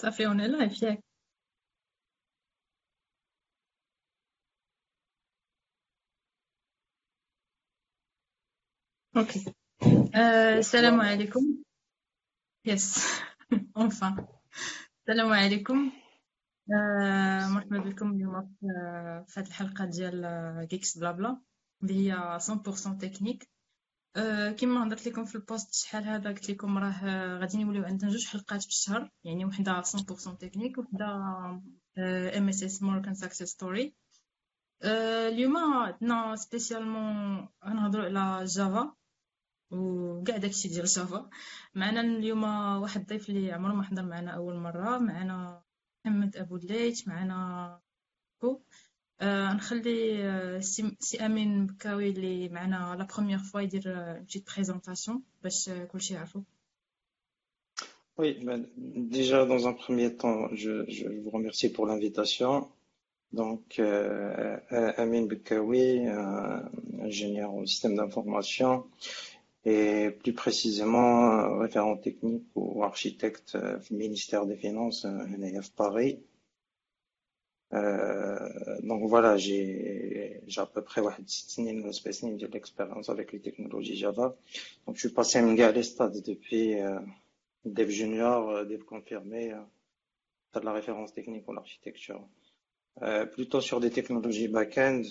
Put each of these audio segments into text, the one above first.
صافي en live ياك OK آه، السلام عليكم yes enfin السلام عليكم آه، مرحبا بكم اليوم في هذه الحلقة ديال Geeks Blabla اللي هي 100% تكنيك أه كما هضرت لكم في ال post شحال هذا قلت لكم راه غادي نوليو عندنا جوج حلقات في الشهر يعني وحده 100% تكنيك وحده ام اس اس مور كان success story اليوم عندنا spécialement غنهضروا على Java وكاع داكشي ديال Java معنا اليوم واحد الضيف اللي عمره ما حضر معنا أول مرة معنا محمد أبو الليث معنا نخلي آه سي امين بكاوي اللي معنا لا بروميير فوا يدير اون بتيت بريزونطاسيون باش كلشي يعرفو Oui, ben, déjà dans un premier temps, je, je vous remercie pour l'invitation. Donc, euh, Amin Bekawi, euh, ingénieur au système d'information et plus précisément référent technique ou architecte au ministère des Finances à Paris. Euh, donc voilà, j'ai à peu près ouais, de l'expérience avec les technologies Java. Donc je suis passé à stades depuis euh, dev junior, euh, dev confirmé, euh, de la référence technique pour l'architecture. Plutôt sur des technologies back-end,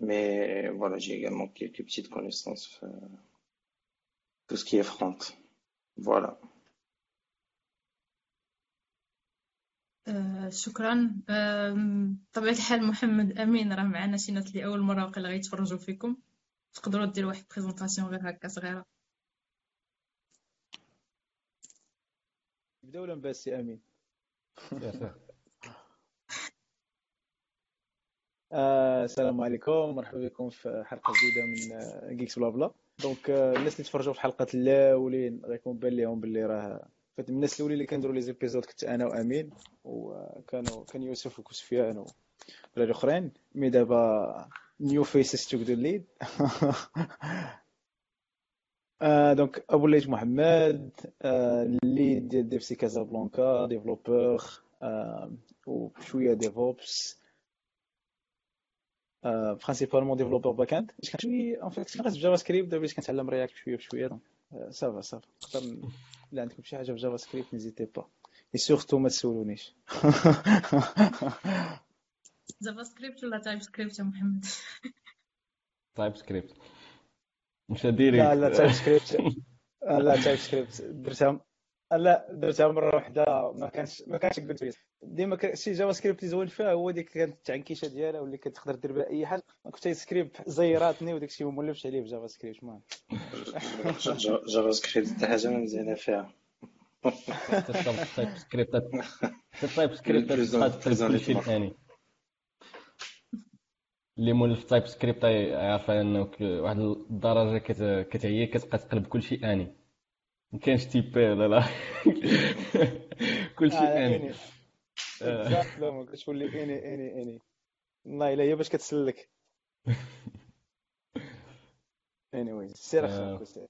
mais voilà, j'ai également quelques petites connaissances, tout ce qui est front. Voilà. آه شكرا. آه بطبيعة الحال محمد أمين راه معنا شي ناس اللي أول مرة وقيلا غيتفرجوا فيكم. تقدروا ديروا واحد présentation غير هكا صغيرة. نبداو ولا نبدا سي أمين؟ آه السلام عليكم. مرحبا بكم في حلقة جديدة من Geeks Blabla donc الناس اللي تفرجوا في الحلقات الأولين غيكون بان لهم باللي راه فهاد الناس الأولين اللي كنديروا les épisodes كنت أنا وأمين وكانوا كان يوسف وسفيان ولا الاخرين mais دابا new faces to the lead donc أبو الليث محمد ال lead ديال DevC Casablanca développeur وشوية DevOps principalement développeur back-end كنت شوية en fait كنت JavaScript دابا كنتعلم React بشوية بشويه donc ça va ça va الا عندكم شي حاجة في JavaScript n'hésitez pas et surtout ما تسولونيش. JavaScript ولا TypeScript يا محمد؟ TypeScript مش ديري لا لا TypeScript لا TypeScript درتها لا درتها مرة واحدة ما كانش ما كانش قلت ديما شي JavaScript اللي زوين فيها هو ديك كانت التعنكيشة ديالها واللي كتقدر دير بها أي حاجة. TypeScript زيراتني وداك الشيء ما مولفش عليه في JavaScript المهم JavaScript حتى حاجة ما مزيانه فيها TypeScript TypeScript الثاني اللي مولف TypeScript عارف أنه واحد الدرجة كتعيي كتبقى تقلب كلشي any. ما كاينش typé لا لا. كلشي any. لا ما كتولي any any any. والله إلا هي باش كتسلك. Anyways سير اخويا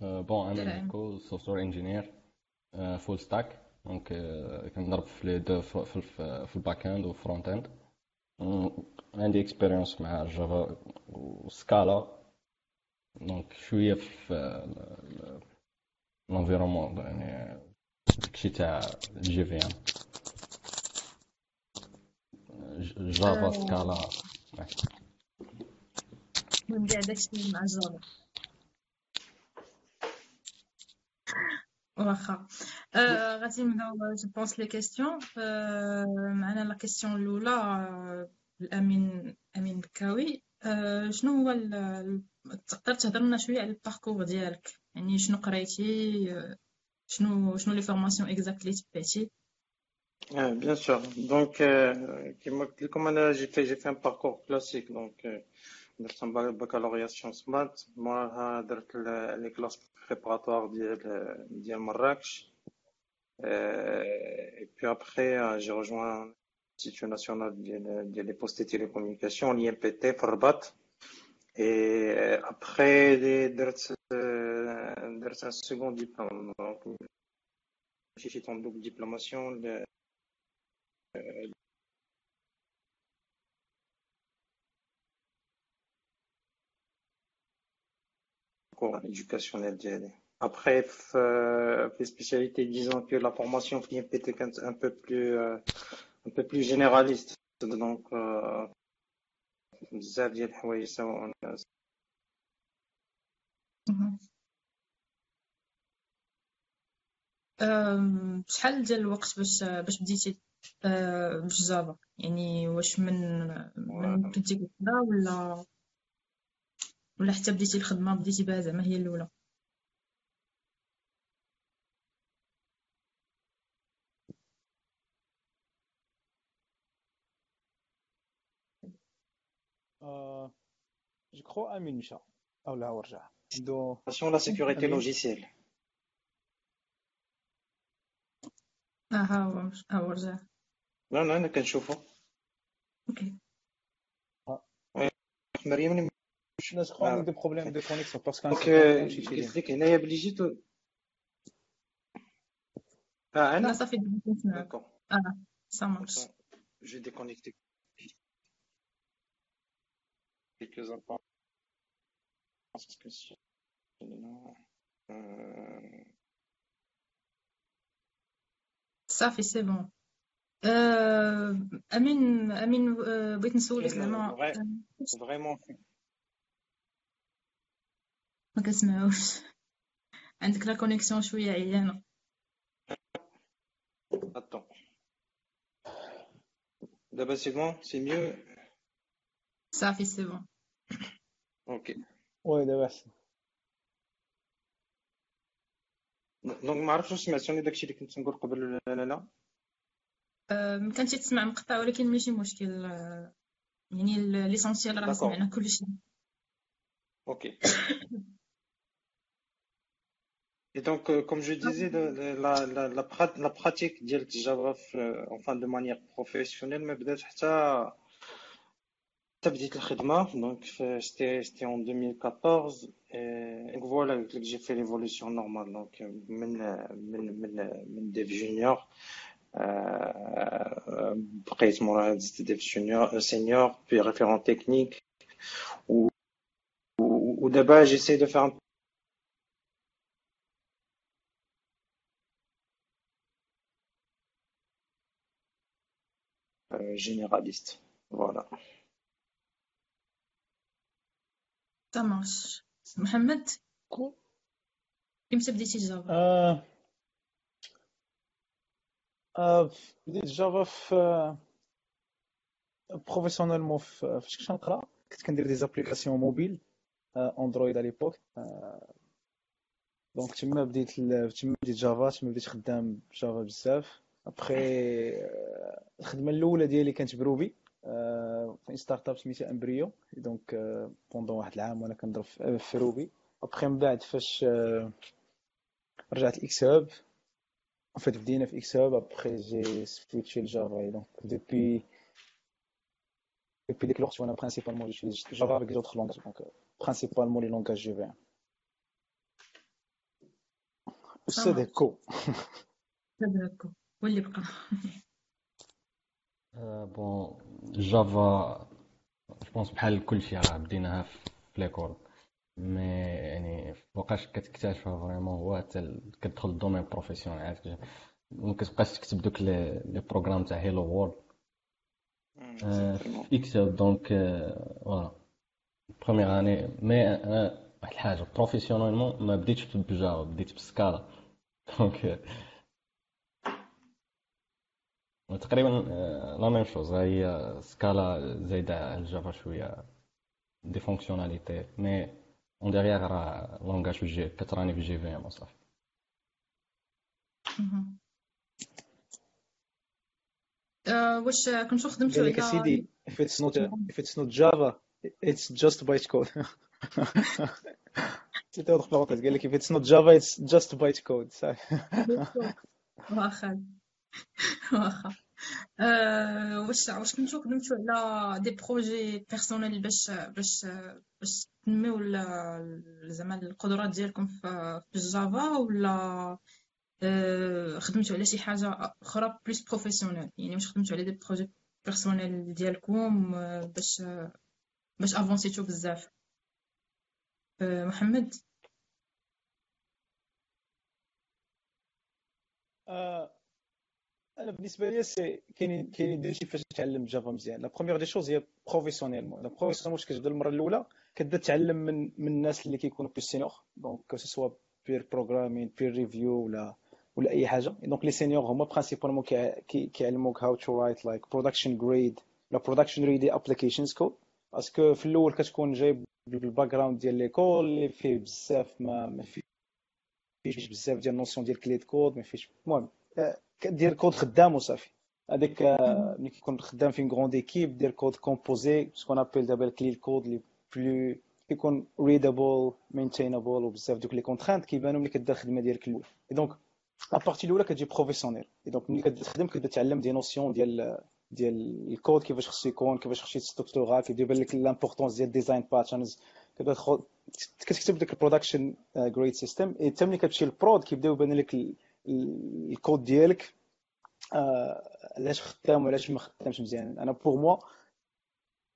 bon أنا نكو software engineer full stack donc كنضرب في les deux في ال back end وال front end عندي expérience مع Java و Scala donc شوية في l'environnement يعني داكشي تاع JVM Java Scala المهم كاع داكشي مع Java واخا غادي نبداو je pense les questions معنا la question الاولى الامين امين بكاوي شنو هو تقدر تهضر لنا شويه على الباركور ديالك يعني شنو قريتي شنو شنو لي فورماسيون اكزاكت اللي تبعتي Ah, bien sûr. Donc, euh, comme on a, j'ai fait, j'ai fait un parcours classique. Donc, euh, درت un baccalauréat sciences maths. Moi, درت les classes préparatoires ديال ديال مراكش. Et puis après, j'ai rejoint l'Institut national des postes et télécommunications, l'IMPT, Farbat. Et euh, après les un euh, second diplôme, donc j'ai fait en double diplomation, le, le, cours éducationnel. Après, les spécialités, disons que la formation est un peu plus, un peu plus généraliste. Donc, بزاف ديال الحوايج سواء شحال ديال الوقت باش باش بديتي بال Java يعني واش من من كنتي كتبدا ولا ولا حتى بديتي الخدمة بديتي بها زعما هي الأولى؟ je crois امين مشى أو لا ورجع عنده la sécurité logicielle آه ها هو رجع لا لا أنا كنشوفو OK مريم Je crois qu'il y a des problèmes de connexion parce que قلت لك هنايا بلي جيت آه أنا لا صافي d'accord آه ça marche je déconnecter. Quelques instants. Parce que sinon euh... صافي c'est bon امين امين بغيت نسولك زعما vraiment ما كنسمعوش عندك la connexion شوية عيانه Attends. D'abord, c'est bon, c'est mieux. صافي c'est bon Ok. oui دابا احسن donc ما عرفتش واش سمعتوني داكشي اللي كنت نقول قبل ولا لا لا أم، كانتي تسمع مقطع ولكن ماشي مشكل أه، يعني ال- l'essentiel راه D'accord. سمعنا كلشي Ok. Et donc, euh, comme je disais, le- le- la, la, la, prat- la pratique ديال Java في- enfin de manière professionnelle ما بدات Donc, euh, c'était en 2014. Et voilà, j'ai fait l'évolution normale. Donc, euh, même dev junior, euh, après, mon dev senior, puis référent technique. Ou, ou, ou d'abord, j'essaie de faire un généraliste. Voilà. marche محمد إمتى بديتي Java آه آه بديت Java في professionnellement فاش كنت كنقرا كنت كندير des applications mobiles Android على l'époque donc تما بديت تما بديت Java تما بديت خدام ب Java بزاف ابخي الخدمه الاولى ديالي كانت ب Ruby في start-up سميتها امبريو donc pendant واحد العام وأنا كنضرب في Ruby. après من بعد فاش آه، رجعت xHub. Fait, بدينا في xHub. après j'ai switché ل Java donc depuis depuis que l'ortie, on a principalement j'utilise Java avec les autres langages, donc euh, principalement les langages. Ça C'est des co. هذاك هو اللي بقى bon Java je pense بحال كلشي راه بديناها في l'école mais يعني مبقاش كتكتشفها vraiment هو حتى كتدخل ال domaine professionnel عاد ما كتبقاش تكتب دوك les programmes تاع hello Exactement. في X donc voilà première année mais واحد الحاجة professionnellement ما بديتش بال Java بديت بال Scala donc تقريبا la même chose هي Scala زايدة على ال Java شوية des fonctionnalités mais en dernier راه langage في جي كتراني في JVM وصافي. آه، واش كنتو خدمتو على سيدي if it's not if it's not Java it's just autre parenthèse. قال لك if it's not Java it's just bytecode صافي واخا. واخا. آه، واش واش كنتو خدمتو على des projets personnels باش باش باش تنميو زعما القدرات ديالكم في ال Java ولا أه خدمتوا على شي حاجة أخرى plus professionnelle يعني واش خدمتوا على des projets personnels ديالكم باش باش أفونسيتو بزاف؟ أه محمد؟ أنا بالنسبة لي c'est كاينين كاينين des فاش تتعلم Java مزيان. la première des choses هي professionnellement la professionnelle واش كتبدا؟ المرة الأولى كتبدا تعلم من من الناس اللي كيكونوا plus seniors donc que ce soit pair programming peer review ولا ولا أي حاجة. donc les seniors هما principalement كيعلموك how to write like production grade la production ready applications code parce que في الأول كتكون جايب بال background ديال l'école اللي فيه بزاف ما ما فيش بزاف ديال ال notions ديال clean code ما فيش المهم كدير كود خدام وصافي. هذاك ملي كيكون خدام في grande équipe دير code composé ce qu'on appelle دابا ال clean code le plus كيكون readable maintainable وبزاف دوك les contraintes كيبانو ملي كدير الخدمة ديالك الاولى دونك la partie الاولى كتجي professionnelle donc ملي كتخدم كتبدا تعلم des notions ديال ديال الكود كيفاش خصو يكون كيفاش خصو يت structura كيبان لك l'importance ديال design patterns كتبدا كتكتب ديك ال production grade system حتى ملي كتمشي لل prod كيبداو يبان لك الكود ديالك علاش خدام وعلاش ما خدامش مزيان. أنا pour moi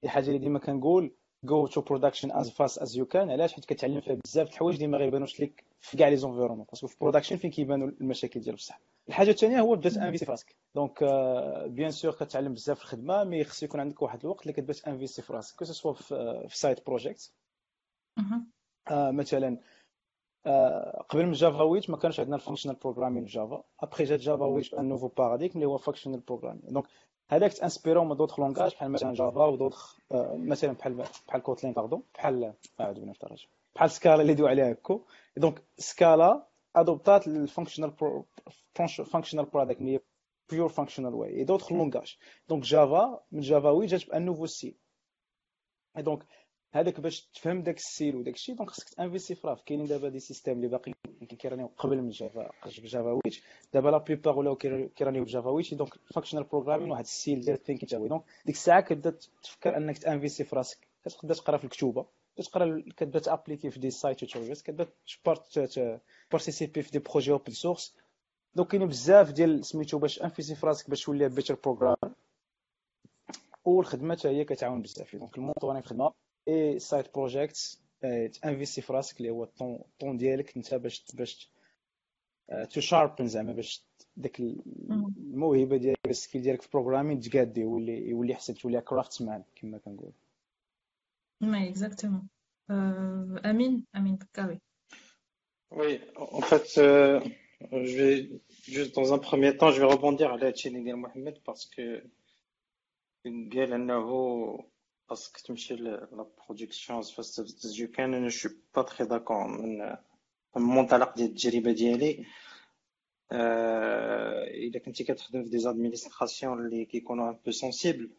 الحاجة اللي ديما كنقول go to production as fast as you can علاش؟ حيت كتعلم فيها بزاف د الحوايج اللي ما غيبانوش لك في كاع les environnements parce que في production فين كيبانوا المشاكل ديال بصح. الحاجة الثانية هو بدات انفيستي في راسك. دونك بيان سور كتعلم بزاف في الخدمة مي خصو يكون عندك واحد الوقت اللي كتبات انفيستي في راسك. كو سوا في سايت بروجيكت مثلا آه، قبل من جافا ويت ما كانش عندنا الفانكشنال بروغرامين في جافا ابخي جات جافا ويت ان نوفو باراديك اللي هو فانكشنال بروغرامين دونك هذاك تانسبيرون من دوطخ لونغاج بحال مثلا جافا ودوطخ آه، مثلا بحال بحال كوتلين باردون بحال أعوذ بالله من بحال سكالا اللي دو عليها كو دونك سكالا ادوبتات الفانكشنال فانكشنال برودكت اللي بيور فانكشنال واي اي دوطخ لونغاج دونك جافا من جافا ويت جات بان نوفو سي دونك هذاك باش تفهم داك السيل وداك الشيء دونك خصك تانفيستي في راسك كاينين دابا دي سيستيم اللي باقي كيرانيو قبل من جافا جافا ويتش دابا لا بليبار ولاو كيرانيو بجافا ويتش دونك فانكشنال بروغرامين واحد السيل ديال ثينك جافا دونك ديك الساعة كتبدا تفكر أنك تانفيستي في راسك. كتبدا تقرأ في الكتوبة كتقرأ كتبدا تأبليكي في دي سايت توتوريالز كتبدا بارتيسيبي في دي بروجي اوبن سورس دونك كاينين بزاف ديال سميتو باش انفيستي في راسك باش تولي بيتر بروغرام والخدمه حتى هي كتعاون بزاف. دونك المونطورين في الخدمه اي سايد بروجيكت تانفيستي في راسك اللي هو الطون الطون ديالك انت باش باش تو شاربن زعما باش ديك الموهبه ديالك السكيل ديالك في بروغرامين تقادي يولي يولي حسن تولي كرافت مان كما كنقول exactement. Euh, Amine, Amine Bakawi. Oui, en fait, euh, je vais juste dans un premier temps, je vais rebondir à la Mohamed parce que bien parce que tu me la production as fast as you can je suis pas très d'accord من المنطلق ديال التجربه ديالي الا كنتي كتخدم في دي زادمينستراسيون اللي كيكونوا ان بو سونسيبل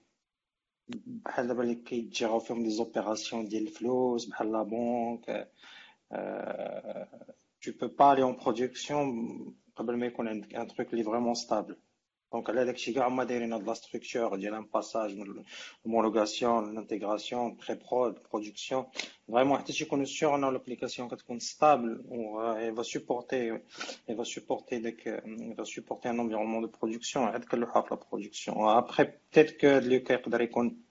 بحال دابا اللي كيتجراو فيهم des opérations ديال الفلوس بحال la banque tu peux pas aller en production قبل ما يكون عندك un truc اللي vraiment stable donc على داكشي كاع هما دايرين هاد la structure ديال un passage من l'homologation l'intégration pré prod production. vraiment حتى تيكونوا sûrs أن l'application كتكون stable و elle va supporter اي va supporter داك اي va supporter un environnement de production عاد كنلوحها في la production après peut-être que اللي كيقدر يكون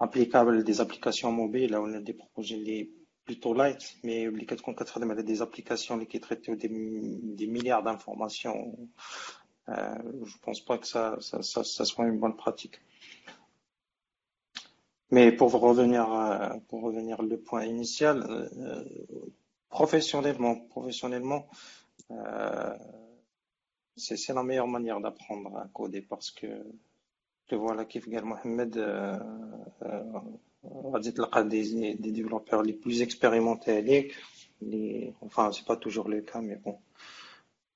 applicable des applications mobiles ولا des projets اللي plutôt light mais اللي كتكون كتخدم على des applications اللي كي traitيو des des milliards d'informations Euh, je ne pense pas que ça, soit une bonne pratique. Mais pour revenir, à, point initial, euh, professionnellement, euh, c'est la meilleure manière d'apprendre à coder parce que, que voilà, Kif Gal Mohamed, euh, on va dire des, des développeurs les plus expérimentés, les, enfin, c'est pas toujours le cas, mais bon.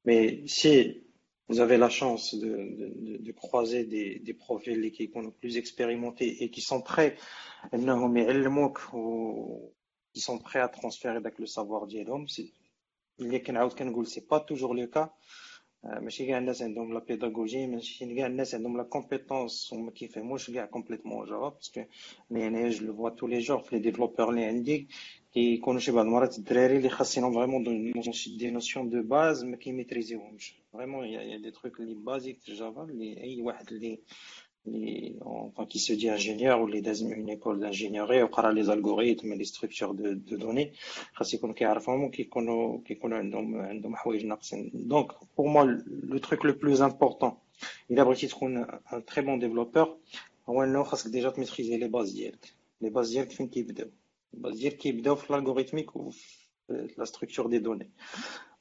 Mais si vous avez la chance de, de, de croiser des, des, profils qui sont plus expérimentés et qui sont prêts. Qui sont prêts à transférer avec le savoir ديالهم اللي كنعاود كنقول سي با توجور لو كا ماشي كاع الناس عندهم la pédagogie ماشي كاع الناس عندهم la compétence وما كيفهموش كاع complètement Java parce que يعني je le vois tous les jours في les développeurs اللي عندي كيكونوا شي بعض المرات الدراري اللي خاصينهم vraiment شي des notions de base ما كي maîtrisiوهمش vraiment y a des trucs اللي basiques في جافا اللي اي واحد اللي اللي enfin qui se dit ingénieur ou اللي داز une école d'ingénierie وقرا les algorithmes les structures de de données خاص يكونوا كيعرفهم وكيكونوا كيكونوا عندهم عندهم حوايج ناقصين donc pour moi le truc le plus important الا بغيتي تكون un très bon développeur هو انه خاصك déjà ت maîtriser les bases ديالك les bases ديالك فين كيبداو ال bases ديالك كيبداو في ال algorithmique وفي la structure des données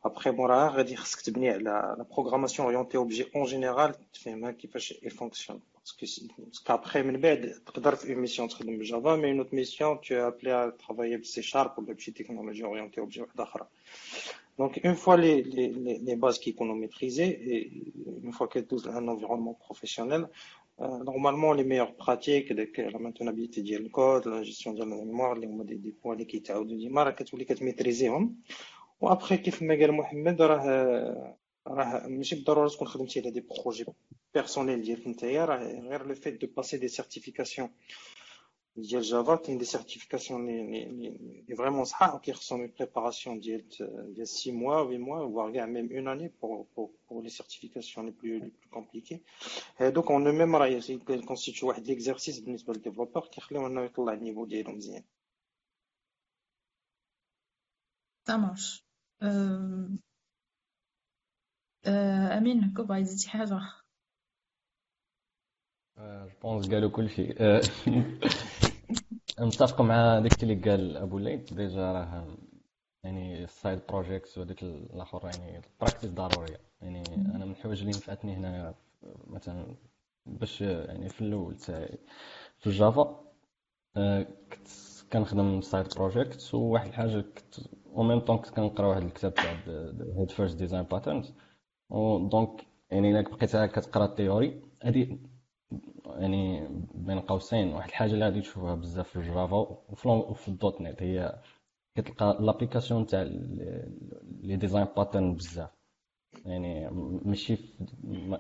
après موراها غادي خاصك تبني على la programmation orientée objet en général تفهمها كيفاش اي fonction parce que après من بعد تقدر في mission تخدم بجافا mais une autre mission tu appelé à travailler ب C sharp ولا بشي technologie orientée objet واحدة أخرى donc une fois les les les bases كيكونوا maîtrisées une fois كدوز un environnement professionnel normalement les meilleures pratiques داك la maintenabilité ديال ال code la gestion ديال ال mémoire اللي هما des, des points اللي كيتعاودوا ديما راه كتولي كت maîtrisiهم و après كيف ما قال محمد راه راه ماشي بالضروره تكون خدمتي على des projets personnels ديالك نتايا راه غير le fait de passer des certifications ديال جافا كاين des certifications لي لي vraiment صحاح وكيخصهم une préparation ديال ديال 6 موا 8 موا voire كاع même une année pour pour pour les certifications les plus les plus compliquées هادوك en même راه constitue واحد l'exercice بالنسبة لل développeur كيخليو انه يطلع ال niveau ديالو مزيان Ça marche. Euh... Euh, امين كوبا يزيد شي حاجة جو بونس قالوا كل شيء متفق مع داك اللي قال أبو الليث déjà راه يعني ال side projects وديك الأخر يعني ال practice ضروريه يعني أنا من الحوايج اللي نفعتني هنا مثلا باش يعني في الأول تاعي في الجافا كنت كنخدم side project وواحد الحاجة كنت au même temps كنت كنقرا واحد الكتاب تاع Head First Design Patterns donc يعني إلا بقيت كتقرا ال théorie هادي يعني بين قوسين. واحد الحاجة اللي غادي تشوفها بزاف في الجافا وفي ال .NET هي كتلقى l'application تاع les design patterns بزاف. يعني ماشي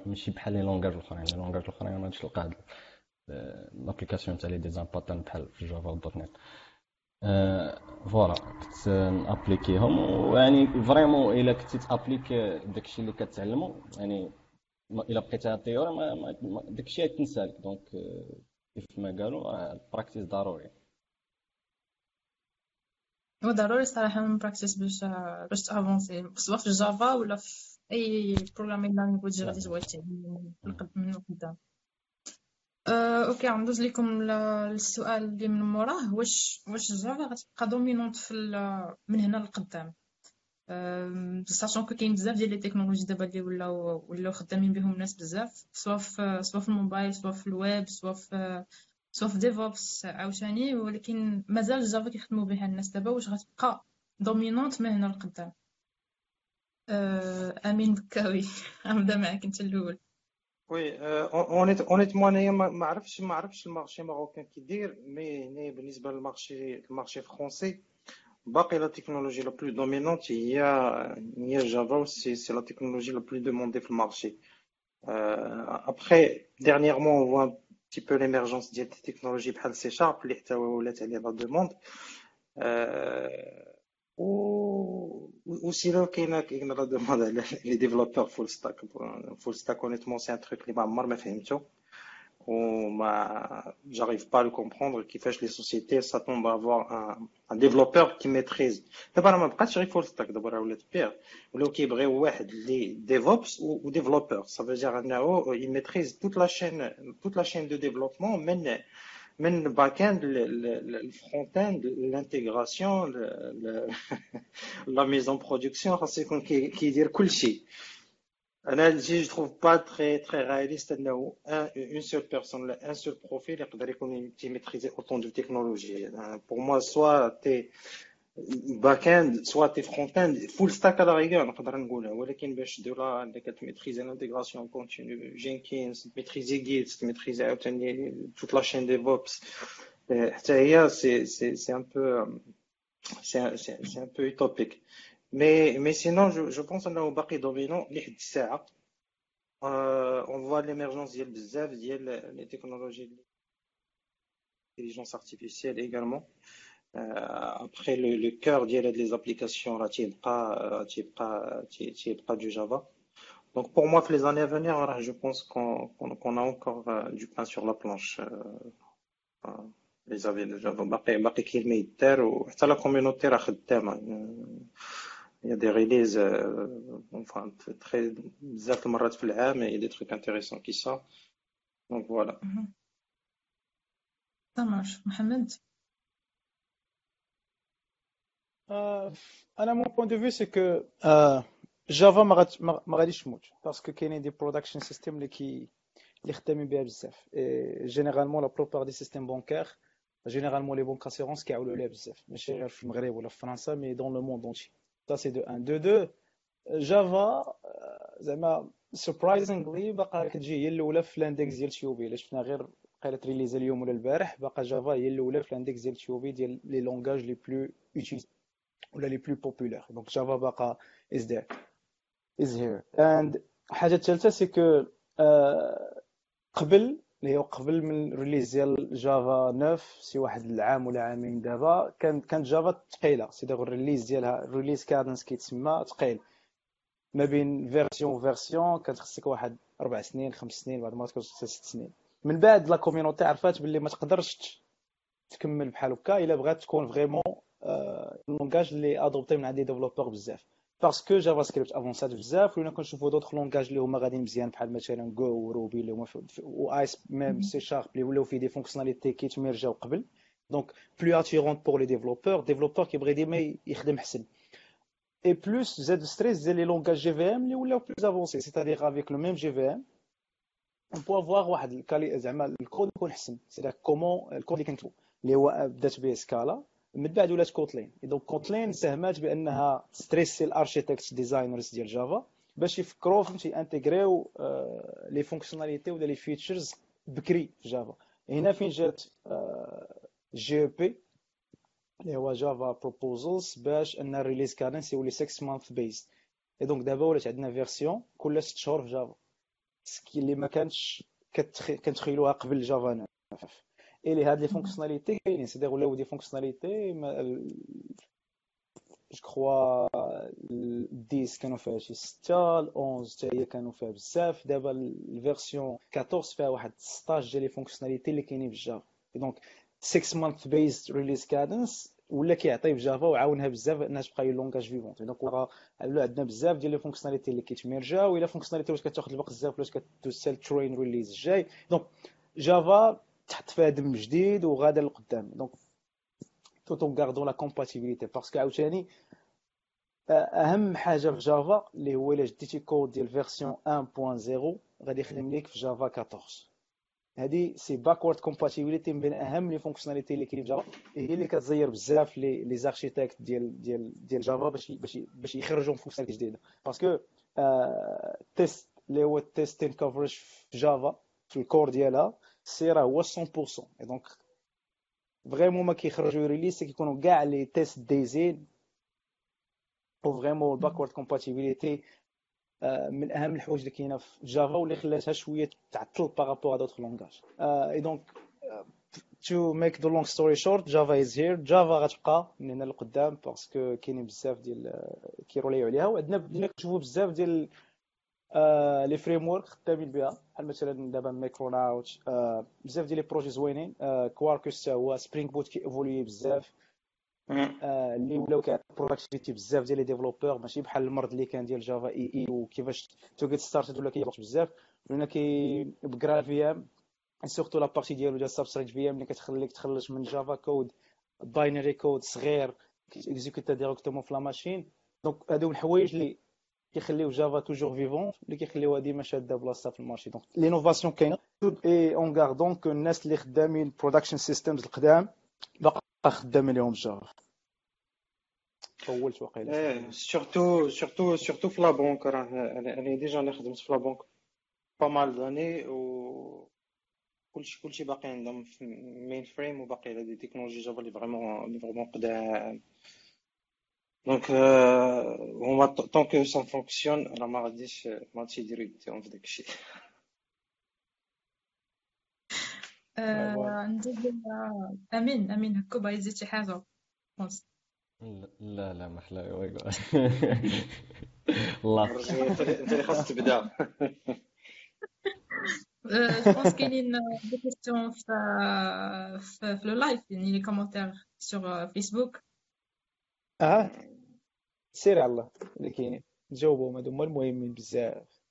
ماشي بحال les langages الأخرين. les langages الأخرين ما غاديش تلقى l'application تاع les design patterns بحال في جافا وال .NET. voilà كنت ن appliquiهم ويعني vraiment إلا كنتي t'appliques داكشي اللي كتعلمو يعني إلا بقيتها théorie ما, داكشي غيتنسى لك donc كيف ما قالوا ال practice ضروري. هو ضروري صراحة من practice باش باش ت avancer. سواء في ال Java ولا في أي programming language غادي تبغي تعلم من قدام. أه، okay غندوز لكم السؤال اللي من موراه واش واش ال Java غتبقى dominante في من هنا للقدام sachant que كاين بزاف ديال les technologies دابا اللي ولاو ولاو خدامين بهم الناس بزاف سواء في سواء في الموبايل سواء في الويب سواء في سواء في DevOps عاوتاني ولكن مازال ال Java كيخدموا بها الناس دابا واش غتبقى dominante من هنا للقدام أه، أمين بكاوي. غنبدا معاك أنت الأول. oui honnêtement انايا ما عرفتش ما عرفتش ال marché marocain كيدير mais هنا بالنسبة للمارشي المارشي فرونسي باقي la technologie la plus dominante هي هي Java c'est c'est la technologie la plus demandée في ال marché après dernièrement on voit petit peu l'émergence ديال ال technologies بحال C sharp اللي حتى ولات عليه la demande و sinon كاينة كاينة la demande على les développeurs full stack full stack honnêtement c'est un truc اللي ما عمر ما فهمتو وما j'arrive pas à le comprendre كيفاش les sociétés s'attendent à avoir un, un développeur qui maîtrise. دابا راه ما بقاتش غير full stack دابا راه ولات pire ولاو كيبغيو واحد اللي DevOps و développeur ça veut dire انه ي maîtrise toute la chaîne toute la chaîne de développement من من ال back-end ال front-end ال intégration la mise en production خاص يكون كيدير كلشي أنا je je trouve pas très très réaliste انه une seule personne ولا un seul profil يقدر يكون تي maîtriser autant de technologies pour moi soit t'es back-end soit t'es front-end full stack à la rigueur نقدر نقولها ولكن باش دير عندك ت maîtriser l'intégration continue Jenkins ت maîtriser Git ت maîtriser عاوتاني toute la chaîne DevOps حتى هي c'est c'est c'est un peu c'est c'est un peu utopique mais mais sinon je je pense انه باقي dominant لحد الساعة on voit l'émergence ديال بزاف ديال لي تكنولوجي l'intelligence artificielle également après le, le cœur des applications là pas pas pas du Java donc pour moi les années à venir je pense qu'on qu'on a encore du pain sur la planche les avis de Java باقي باقي كلمه يدار وحتى لا كوميونيتي راه خدامه il y a des releases enfin très بزاف المرات في العام il y a des trucs intéressants qui sortent. Donc voilà. Ça marche. Mohamed? أنا mon point de vue c'est que Java ما غاديش تموت parce que كاينين des production systèmes اللي كي اللي خدامين بها بزاف généralement la plupart des systèmes bancaires généralement les banques assurances كيعولوا عليها بزاف ماشي غير في المغرب ولا في فرنسا mais dans le monde entier Ça, c'est de 1. De 2, Java زعما surprisingly باقا كتجي هي الاولى في ال index ديال TIOBE الا شفنا غير قيله ت released اليوم ولا البارح باقا Java هي الاولى في ال index ديال TIOBE ديال les langages les plus utilisés ولا les plus populaires donc Java باقا is there is here and الحاجة الثالثه c'est que قبل اللي هو قبل من release ديال Java 9 شي واحد العام ولا عامين دابا. كان كانت Java ثقيله c'est-à-dire ال release ديالها ال release cadence كيتسمى ثقيل ما بين version و version كانت خصك واحد أربع سنين خمس سنين بعد ما تكون ست سنين. من بعد la communauté عرفات باللي ما تقدرش تكمل بحال هكا إلا بغات تكون vraiment langage اللي adopté من عند les développeurs بزاف. parce que JavaScript افونسات بزاف ولينا كنشوفوا d'autres langages اللي هما غاديين مزيان بحال مثلا Go و Ruby اللي هما و et même C sharp اللي ولاو فيه des fonctionnalités كيتميرجاو قبل donc plus attirante pour les développeurs développeur كيبغي ديما يخدم حسن et plus زاد stress ديال les langages JVM اللي ولاو plus avancés c'est-à-dire avec le même JVM on peut avoir واحد زعما الكود يكون حسن c'est comment ال code اللي كنكتبو اللي هو بدات به Scala من بعد ولات Kotlin. donc Kotlin ساهمات بأنها stresser ال architect designers ديال Java باش يفكروا فهمتي انتيغريو les fonctionnalités ولا les features بكري في Java هنا فين جات JEP اللي هو Java proposals باش ان ال release cadence يولي 6 month based et donc دابا ولات عندنا version كل 6 شهور في جافا ce qui اللي ما كانتش كنتخيلوها قبل Java 9 et les هاد les fonctionnalités كاينين c'est ولاو des fonctionnalités je crois 10 كانوا فيها شي 6 ال 11 حتى هي كانوا فيها بزاف دابا ال version 14 فيها واحد 16 ديال les fonctionnalités اللي كاينين في Java donc 6 month based release cadence ولا كيعطي في Java وعاونها بزاف انها تبقى langage vivante donc ولا عندنا بزاف ديال les fonctionnalités اللي كيتميرجا ولا fonctionnalité واش كتاخذ الوقت بزاف واش كتوصل train release الجاي donc Java تحط فيها دم جديد وغادا لقدام. دونك توت اون غاردون لا كومباتيبيليتي باسكو عاوتاني أهم حاجة في جافا اللي هو إلا جديتي كود ديال فيرسيون 1.0 غادي يخدم ليك في Java 14 هادي c'est backward compatibility من بين أهم les fonctionnalités اللي كاين في Java هي اللي كتزير بزاف les les architectes ديال ديال ديال Java باش باش باش يخرجوا fonctionnalité جديدة. parce que test اللي هو ال testing coverage في Java في ال core ديالها c'est راه هو 100% et donc vraiment ما كيخرجوا release كيكونوا كاع les tests ديزين و vraiment ال backward compatibility من أهم الحوايج اللي كاينة في Java واللي خلاتها شوية تعطل par rapport à d'autres langages et donc to make the long story short Java is here Java غتبقى من هنا لقدام parce que كاينين بزاف ديال كيروليو عليها. وعندنا كنشوفوا بزاف ديال آه، les frameworks خدامين بها. بحال مثلا دابا Micronaut آه، بزاف ديال les projets زوينين Quarkus حتى هو Spring Boot ك évoluer بزاف آه، اللي ولاو كيعطي productivité بزاف ديال les développeurs ماشي بحال المرض اللي كان ديال Java EE وكيفاش to get started ولا كيهبط بزاف. ولينا كي ب GraalVM surtout la partie ديالو ديال SubstrateVM اللي كتخليك تخرج من Java code binary code صغير exécuta directement في la machine donc هادو الحوايج اللي كيخليو Java toujours vivant اللي كيخليوها ديما شادة بلاصتها في ال marché. donc l'innovation كاينة. et en gardant que الناس اللي خدامين production systems القدام. باقا خدامين لهم Java. طولت واقيلا. surtout surtout surtout في la banque راه أنا déjà أنا خدمت في la banque pas mal d'années و كلشي كلشي باقي عندهم mainframe وباقي على des technologies Java اللي vraiment اللي vraiment قدام. donc هما tant que ça fonctionne راه ما غاديش ما غاديش يديرو يديهم في داك الشيء امين امين هكا باغي يزيد شي حاجة لا لا ما حلاوه الله انت اللي خاصك تبدا je pense كاينين des questions في في le live يعني les commentaires sur Facebook آه سير على الله اللي كاينين جاوبهم هادو هما المهمين بزاف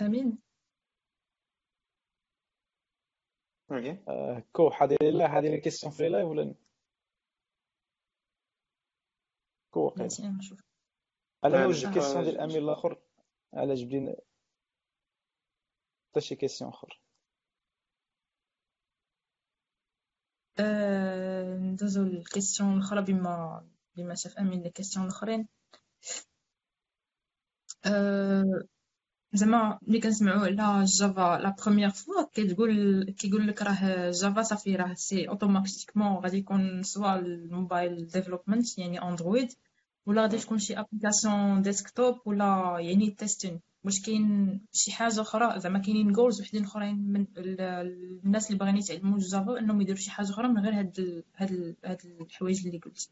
امين آه كو حاضر لا حاضر كيستيون في لايف ولا كو واقيلا نشوف على وجه كيستيون ديال الامير الآخر على جبدين حتى شي كيستيون اخر ندوزو الكيستيون الاخرى بما بما شاف امين لي كيستيون الاخرين زعما ملي كنسمعوا على Java la première fois كتقول كيقول لك راه Java صافي راه c'est automatiquement غادي يكون soit ال mobile development يعني Android ولا غادي تكون شي application desktop ولا يعني testing واش كاين شي حاجة أخرى زعما كاينين goals وحدين أخرين من الناس اللي باغيين يتعلموا Java إنهم يديروا شي حاجة أخرى من غير هاد هاد هاد الحوايج اللي قلت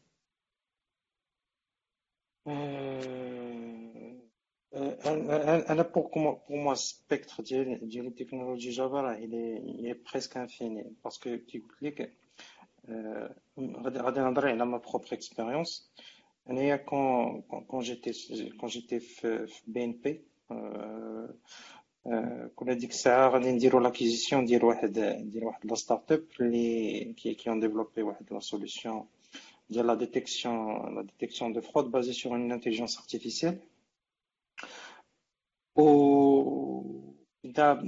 أنا pour pour moi spectre ديال ديال ال technologies Java راه est presque infini parce que كي قلت لك غادي غادي نهضر على ma propre expérience أنايا quand quand j'étais quand j'étais في BNP كنا ديك الساعة غادي نديرو l'acquisition ديال واحد ديال واحد la start-up اللي qui qui ont développé واحد la solution ديال la détection la détection de fraude basée sur une intelligence artificielle و انت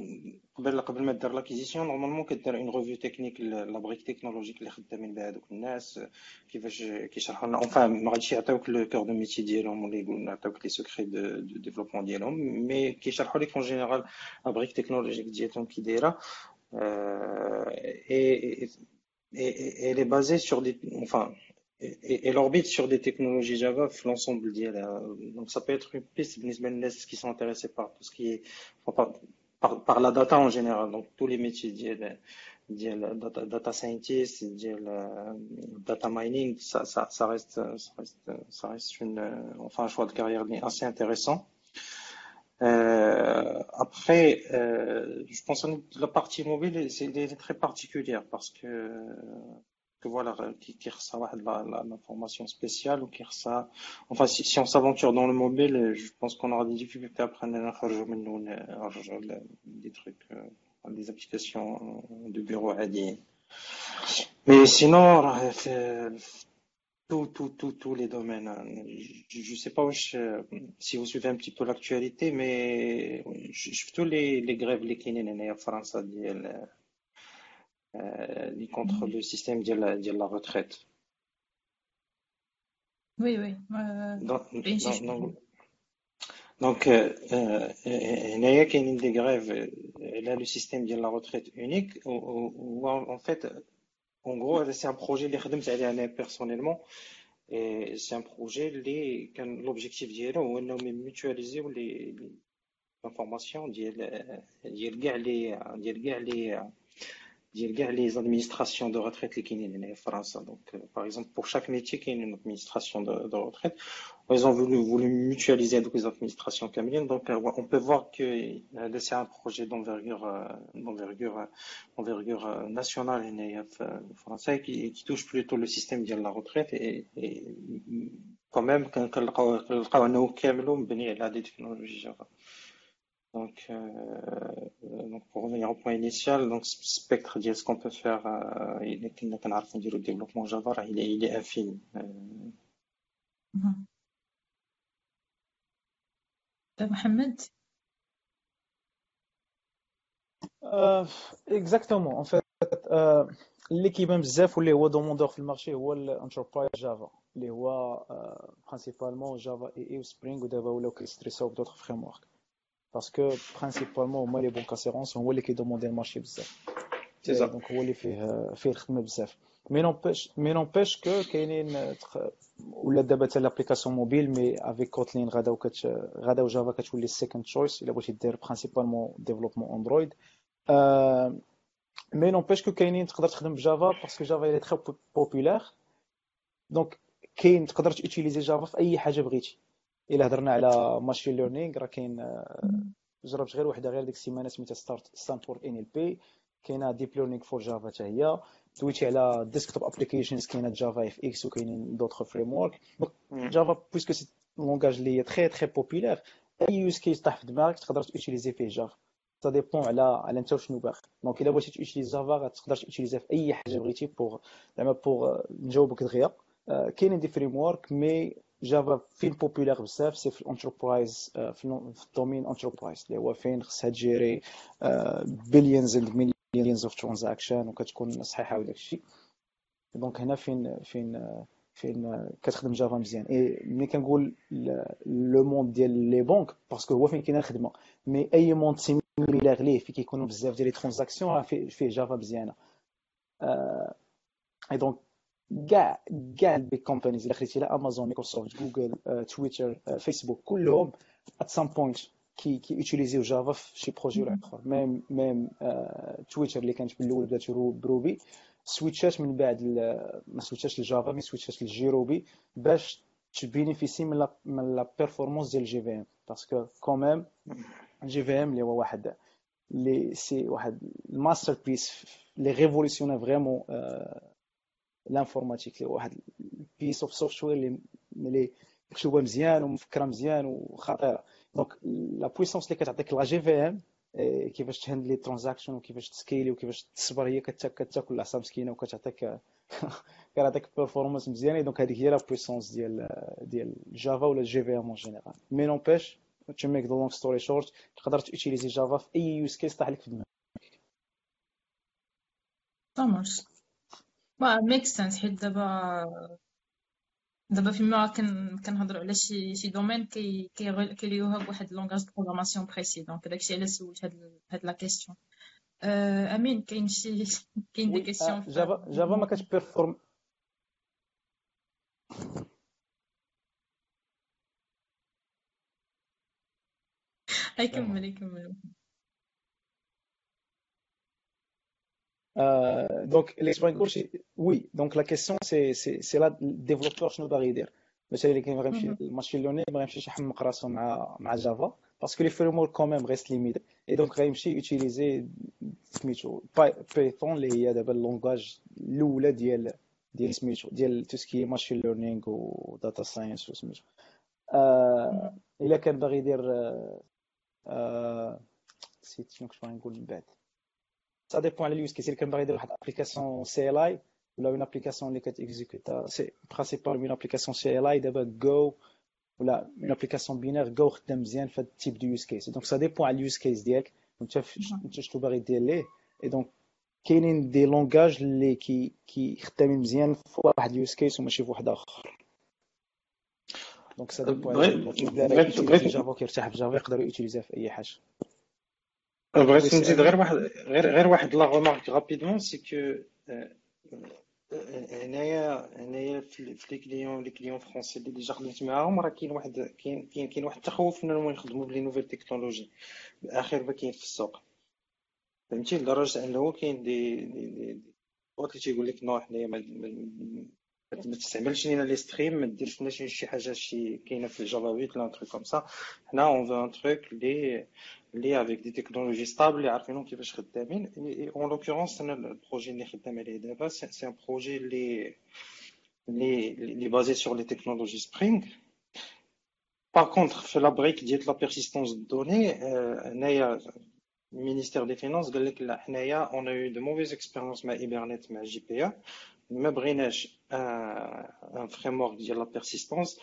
قبل قبل ما دير l'acquisition normalement كدير une revue technique la brique technologique اللي خدامين بها هذوك الناس كيفاش كيشرحوا لنا enfin ما غاديش يعطيوك le cœur de métier ديالهم ولا يقولوا نعطيوك les secrets de développement ديالهم mais كيشرحوا لك en général la brique technologique ديالهم كي دايرة et et les basés sur des enfin et, et l'orbite sur des technologies Java l'ensemble d'IA. Donc ça peut être une piste qui sont intéressés par tout ce qui est par, par, la data en général. Donc tous les métiers d'IA, data, data scientist, data mining, ça reste une, enfin un choix de carrière assez intéressant. Euh, après, euh, je pense que la partie mobile, c'est très particulière parce que que voilà, qui, qui reçoit la, la, la, formation spéciale ou qui reçoit. Enfin, si, si on s'aventure dans le mobile, je pense qu'on aura des difficultés à prendre des trucs, euh, des applications de bureau à dire. Mais sinon, tout, tout, tout, tous les domaines. Je ne sais pas si vous suivez un petit peu l'actualité, mais je, je, tous les, les grèves les qui en France, euh, ni contre le système de la, de la retraite. Oui, oui. Euh, donc, donc, donc, euh, il y a une des grèves, elle le système de la retraite unique, ou en fait, en gros, c'est un projet, personnellement, et c'est un projet, l'objectif d'y aller, ou on nomme mutualiser les, informations, d'y aller, d'y aller, d'y les administrations de retraite qui en France. Donc, euh, par exemple, pour chaque métier, qui a une administration de, retraite, ils ont voulu, voulu mutualiser les administrations camiliennes. Donc, euh, on peut voir que euh, c'est un projet d'envergure, nationale français qui, qui touche plutôt le système de la retraite et, et quand même, quand, quand, quand, quand, quand, donc, euh, donc, pour revenir au point initial, donc spectre de ce qu'on peut faire, euh, il est le développement Java, il est, il est infini. Mohamed euh, Exactement. En fait, euh, اللي كيبان بزاف واللي هو دوموندور في المارشي هو الانتربرايز جافا اللي هو برينسيبالمون جافا اي اي وسبرينغ ودابا ولاو كيستريساو بدوطخ فريم ورك باسكو برينسيبالمون هما لي بونك اسيرونس هو اللي كيدوموندي المارشي بزاف donc هو اللي فيه فيه الخدمه بزاف mais n'empêche mais n'empêche que كاينين ولا دابا حتى l'application mobile mais avec Kotlin غادا وكت غادا و Java كتولي ال second choice الا بغيتي دير principalement développement Android mais n'empêche que كاينين تقدر تخدم ب Java parce que Java هي très populaire donc كاين تقدر ت utiliser Java في اي حاجة بغيتي إلا هضرنا على machine learning راه كاين جربت غير وحدة غير ديك السيمانه سميتها start Stanford NLP كاينة deep learning for Java حتى هي. دويتي على desktop applications كاينة JavaFX وكاينين d'autres frameworks Java puisque c'est langage اللي هي très très populaire أي use case طاح في دماغك تقدر ت utiliser فيه Java ça dépend على على أنت شنو باغي. donc إلا بغيتي ت utiliser Java غتقدر ت utiliser في أي حاجة بغيتي pour زعما pour نجاوبك دغيا. كاينين des frameworks mais Java فين populaire بزاف c'est في ال enterprise في ال domaine enterprise اللي هو فين خصها ت gérer billions and millions of transactions وكتكون صحيحه وداك الشيء donc هنا فين فين فين كتخدم Java مزيان اي ملي كنقول le monde ديال les banques parce que هو فين كاينة الخدمه mais et monde similaire ليه فين كيكونوا بزاف ديال les transactions راه فيه Java مزيانه et donc كاع كاع ال big companies اللي خديتي لا Amazon Microsoft Google Twitter Facebook كلهم at some point كي كي utiliserيو Java في شي projet ولا اخر même même Twitter اللي كانت بالاول بدات ب Ruby switchات من بعد ما سويتشاش لجافا مي سويتشات للجيروبي باش ت bénéficier من la من la performance ديال ال JVM parce que quand même ال JVM اللي هو واحد لي c'est واحد ال masterpiece اللي révolutionne vraiment l'informatique واحد piece of software اللي اللي مكتوبة مزيان ومفكرة مزيان وخطيرة. donc la puissance اللي كتعطيك la JVM كيفاش ت handler transaction وكيفاش ت scaler وكيفاش تصبر هي كتاكل العصا مسكينه وكتعطيك كتعطيك performance مزيانة. donc هذيك هي la puissance ديال ديال Java و la JVM en général mais n'empêche to make the long story short تقدر ت utiliser Java في أي use case طاح لك في دماغك. ما make sense حيت دابا دابا فيما كن كنهضروا على شي شي domaine كي كي lier ها بواحد langage de programmation précis donc داكشي علاش سولت هاد هاد la question Amine كاين شي كاين des questions Java Java ما كت performe هاي كمل. Euh, donc, l'expérience coach, oui. Donc, la question, c'est, c'est, c'est là, le développeur, je ne pas dire. مثلا اللي كاين غيمشي ال machine learning ما غيمشيش يحمق راسو مع مع Java parce que les frameworks quand même restent limités et donc غيمشي ي utiliser سميتو Python اللي هي دابا ال langage الاولى ديال ديال سميتو ديال tout ce qui machine learning و data science وسميتو الا كان باغي يدير نسيت شنو كنت باغي نقول من بعد ça dépend على ال use case كان باغي يدير واحد application CLI ولا une application اللي كت exécuter c'est principal une application CLI دابا Go ولا une application binaire Go خدام مزيان في هذا ال type de use case donc ça dépend على ال use case ديالك انت انت شنو باغي دير ليه et donc كاينين des langages اللي كي كي خدامين مزيان في واحد ال use case وماشي في واحد اخر donc ça dépend بغيت Java كيرتاح في Java يقدر ي utiliser ها في اي حاجة بغيت نزيد غير واحد غير غير واحد la remarque rapidement c'est que هنايا هنايا في لي كليون لي كليون فرونسي اللي ديجا خدمت معاهم راه كاين واحد كاين كاين كاين واحد التخوف انهم يخدموا ب les nouvelles technologies الاخير ما كاين في السوق فهمتي لدرجه انه كاين دي دي وقت اللي تيقول لك non حنايا ما تستعملش لينا les streams ما ديرش لنا شي حاجة شي كاينة في ال Java 8 ولا un truc comme ça حنا on veut un truc les les avec des technologies stables اللي عارفينهم كيفاش خدامين en l'occurrence أنا ال projet اللي خدام عليه دابا c'est un projet اللي اللي اللي basé sur les technologies Spring par contre في la brique ديال la persistance données هنايا ال ministère des finances قال لك لا حنايا on a eu de mauvaises expériences مع Hibernate مع JPA ما بغيناش un framework ديال la persistance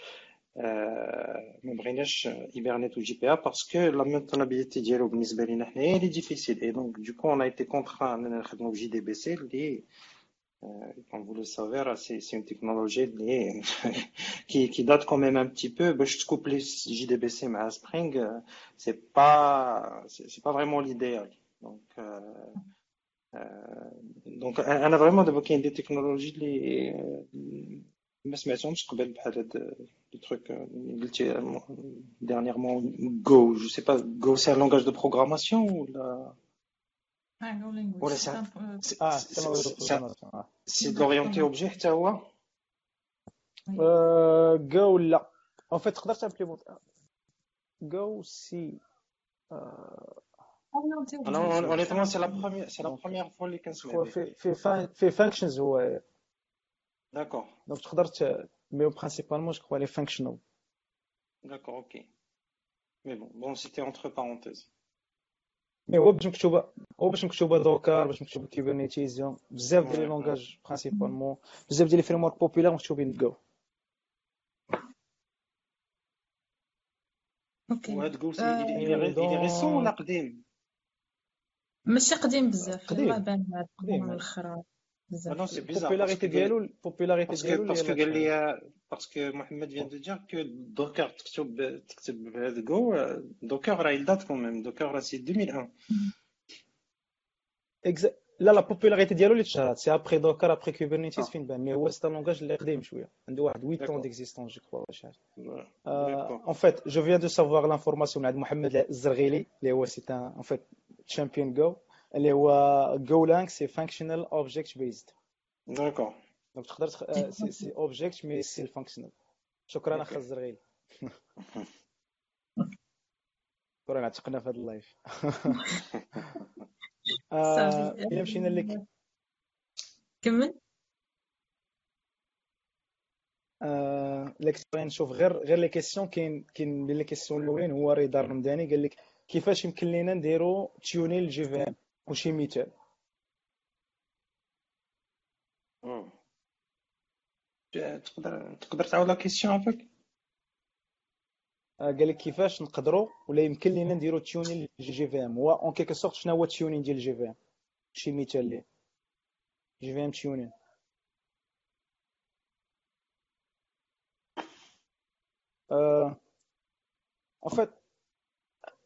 ما بغيناش Hibernate و JPA parce que la maintenabilité ديالو بالنسبة لينا حنايا elle est difficile et donc du coup on était contraints اننا نخدمو ب JDBC اللي qu'on veut le savoir راه c'est c'est une technologie اللي qui qui date quand même un petit peu باش ت coupler JDBC مع Spring c'est pas c'est pas vraiment l'idéal دونك دونك أنا فريمون دابا كاين دي تكنولوجي اللي ما سمعتهمش قبل بحال هاد لي تروك قلتي ديرنييرمون جو جو سي با جو سي ان لونغاج دو بروغراماسيون ولا ولا سي دوريونتي اوبجي حتى هو جو لا اون فيت تقدر تابلي جو سي أنا honnêtement c'est la première c'est la première fois اللي كنسمع في في في functions هو d'accord donc تقدر mais principalement je crois les functional d'accord OK mais bon bon c'était entre parenthèses mais هو باش مكتوبه هو باش مكتوبه Docker باش مكتوبه Kubernetes بزاف ديال les langages principalement بزاف ديال les frameworks populaires مكتوبين جو OK وهاد Go c'est récent ولا قديم ماشي قديم بزاف قديم. بان قديم الآخر بزاف. non c'est bizarre ال popularité ديالو ال popularité ديالو parce que قال لي parce que محمد vient de dire que Docker تكتب تكتب بهذا Go Docker راه ي date quand même Docker راه c'est 2001 لا لا popularité ديالو اللي تشهرات. c'est après Docker après Kubernetes فين بان. mais هو c'est langage اللي قديم شوية. عنده واحد 8 ans d'existence je crois ولا شحال en fait je viens de savoir l'information من عند محمد الزرغيلي اللي هو c'est un en fait champion Go اللي هو Golang c'est functional object based d'accord donc تقدر c'est c'est object mais c'est functional شكرا أخ الزرغيلي شكرا عتقنا في هذا ال live. إلى مشينا لك. كمل. l'expérience شوف غير غير les questions كاين كاين بين les questions الأولين هو رضا الرمداني قال لك كيفاش يمكن لينا نديرو tuning لل JVM وشي مثال تقدر تقدر تعاود la question عافاك؟ قال لك كيفاش نقدروا ولا يمكن لينا نديرو tuning لل JVM هو en quelque sorte شنو هو ال tuning ديال ال JVM شي مثال ليه. JVM tuning en fait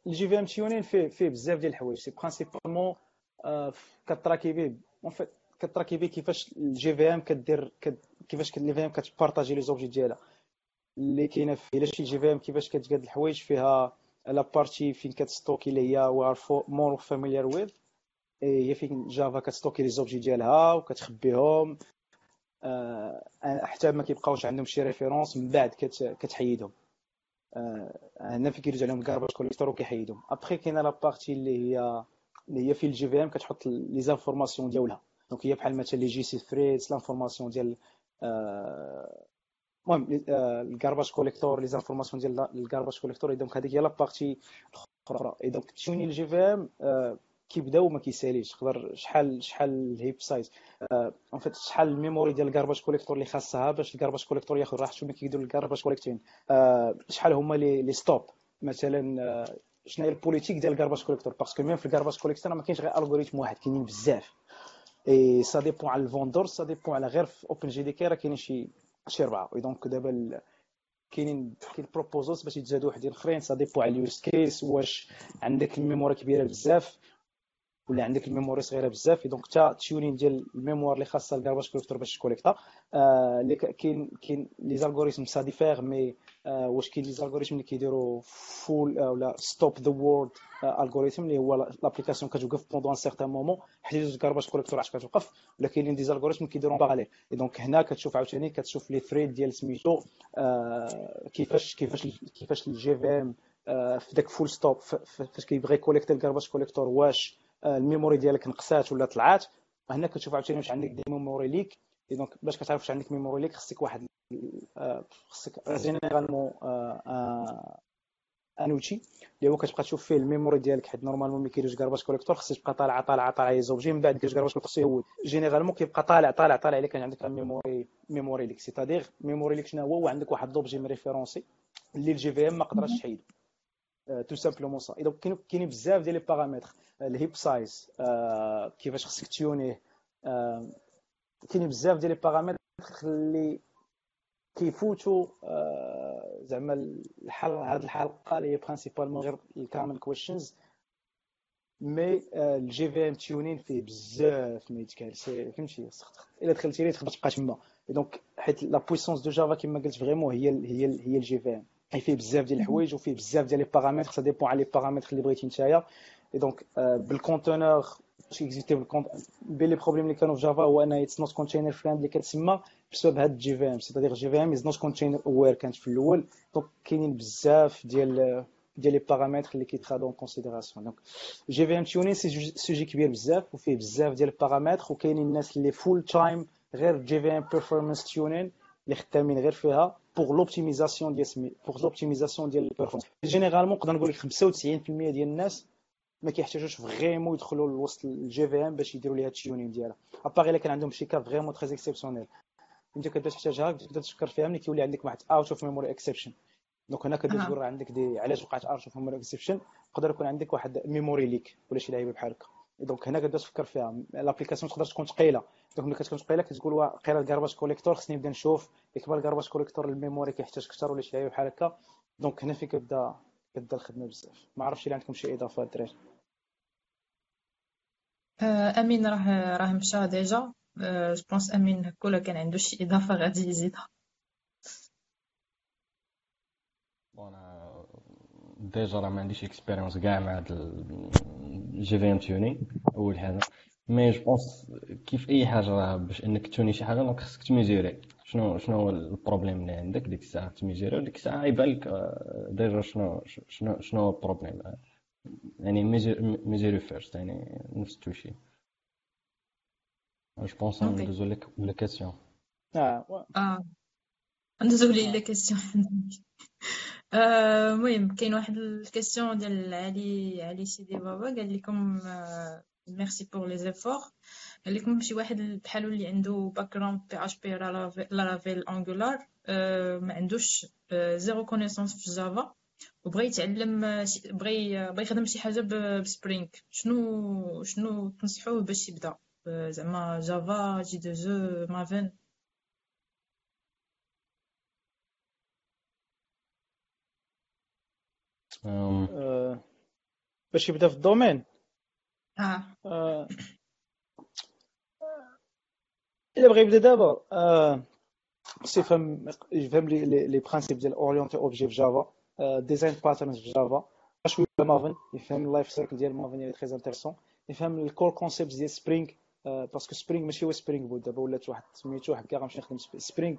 ال JVM tuning فيه فيه بزاف ديال الحوايج. c'est principalement كت récupérer en fait كت récupérer كيفاش ال JVM كدير كيفاش ال JVM كت partager les objets ديالها. اللي كاينة في إلا شي JVM كيفاش كتقاد الحوايج فيها la partie فين كت stocker اللي هي more familiar with هي فين Java كتستوكي les objets ديالها وكتخبيهم. حتى ما كيبقاوش عندهم شي référence من بعد كتحيدهم. هنا فين كيرجع لهم garbage collector وكيحيدهم. après كاينة la partie اللي هي اللي هي في ال JVM كتحط les informations ديالها. donc هي بحال مثلا لي GC فريز l'information ديال المهم ال garbage collector les informations ديال ال garbage collector. donc هذيك هي la partie الأخرى. donc تتيوني ال JVM كيبدا وما كيساليش تقدر شحال شحال ال heap size en fait شحال ال memory ديال ال garbage collector اللي خاصها باش ال garbage collector ياخذ راحته ملي كيديروا ال garbage collecting شحال هما les stops مثلا شنو هي البوليتيك ديال الكارباج كوليكتور باسكو ميم في الكارباج كوليكتور ما كاينش غير algorithm واحد كاينين بزاف. et ça dépend على ال vendor ça dépend على غير في OpenJDK راه كاينين شي شي اربعه donc دابا كاينين كاين proposals باش يتزادوا وحدين اخرين ça dépend على ال use case واش عندك ال memory كبيرة بزاف. ولا عندك ال memory صغيرة بزاف donc حتى tuning ديال ال mémoire اللي خاصها ال garbage collector باش تكوليكتا. اللي كاين كاين les algorithmes ça diffère mais واش كاين les algorithmes اللي كيديروا full ولا stop the world algorithm اللي هو l'application كتوقف pendant un certain moment حيت ال garbage collector علاش كتوقف ولا كاينين des algorithmes كيديروا parallèle donc هنا كتشوف عاوتاني كتشوف les threads ديال سميتو كيفاش كيفاش كيفاش ال JVM في داك full stop فاش كيبغي كوليكتي ال garbage collector واش. ال memory ديالك نقصات ولا طلعات هنا كتشوف عاوتاني واش عندك des memory leaks. donc باش كتعرف واش عندك memory leak خصك واحد خصك généralement un outil اللي هو كتبقى تشوف فيه ال memory ديالك حيت normalement ملي كيدوز garbage collector خصك تبقى طالعه طالعه طالعه les objets من بعد كيدوز garbage collector خصو يهود généralement كيبقى طالع طالع طالع إلا كان عندك memory memory leak. c'est-à-dire memory leak شنو هو وعندك واحد l'objet référencé اللي الجي في إم ما قدرش تحيدو تو سامبلومون سا دونك كاينين بزاف ديال لي بارامتر الهيب سايز كيفاش خصك تيونيه كاينين بزاف ديال لي بارامتر اللي كيفوتوا زعما الحل هذه الحلقة اللي هي برينسيبالمون غير الكامل كويشنز مي الجي في ام تيونين فيه بزاف ما يتقال فهمتي الا دخلتي ليه تقدر تبقى تما donc حيت la puissance de Java كما قلت vraiment هي هي هي ال JVM فيه بزاف ديال الحوايج وفيه بزاف ديال les paramètres ça dépend على les paramètres اللي بغيتي نتايا et donc بال conteneur باش اكزيكتيف بين les problèmes اللي كانوا في Java هو انها it's not container friendly كتسمى بسبب هاد ال JVM c'est-à-dire JVM is not container aware كانت في الأول donc كاينين بزاف ديال ديال les paramètres اللي كيتخادو en considération donc JVM tuning c'est sujet كبير بزاف وفيه بزاف ديال ال paramètres وكاينين الناس اللي full time غير JVM performance tuning اللي خدامين غير فيها pour l'optimisation ديال سمي pour l'optimisation ديال ال performance généralement نقدر نقول لك 95% ديال الناس ما كيحتاجوش vraiment يدخلوا لوسط ال JVM باش يديروا ليها ال tuning ديالها à part الا كان عندهم شي cas vraiment très exceptionnel انت كتبدا تحتاجها تبدا تفكر فيها ملي كيولي عندك واحد out of memory exception donc هنا كتبدا تقول راه عندك des علاش وقعت out of memory exception يقدر يكون عندك واحد memory leak ولا شي لعيبه بحال هكا donc هنا كتبدا تفكر فيها. l'application تقدر تكون ثقيلة. donc ملي كتكون ثقيلة كتقول واقيلا ال garbage collector خصني نبدا نشوف يكبر ال garbage collector ال memory كيحتاج أكثر ولا شي لعيبه بحال هكا. donc هنا فين كتبدا كتبدا الخدمة بزاف. ما عرفتش إلا عندكم شي إضافة الدراري آه، أمين راه راه مشى déjà. je آه، pense أمين كل كان عنده شي إضافة غادي يزيدها. أنا déjà راه ما عنديش expérience كاع مع هاد ال JVM tuning أول حاجة. mais je pense كيف أي حاجة راه باش إنك توني شي حاجة donc خصك تميزيري. شنو شنو هو ال problème اللي عندك؟ ديك الساعة تميزيري وديك الساعة يبان لك آه، déjà شنو شنو شنو هو ال problème يعني ميزيري first يعني نفس التوشي. je pense ندوزو la question آه آه ندوزو les la question المهم كاين واحد ال question ديال علي علي سيدي بابا قال لكم merci pour les efforts قال لكم شي واحد بحالو اللي عنده background PHP Laravel Angular ما عندوش zéro connaissance في Java وبغى يتعلم بغى بغى يخدم شي حاجة ب Spring شنو شنو تنصحوه باش يبدا زعما Java J2E Maven آه، باش يبدا في ال domaine آه, آه. الا بغى يبدا دابا آه. يفهم يفهم les les principes ديال orienté objet في Java design patterns في Java شوية Maven يفهم ال life cycle ديال Maven اللي très intéressant يفهم ال core concept ديال Spring parce que Spring ماشي هو Spring Boot دابا ولات واحد سميتو هكا غنمشي نخدم Spring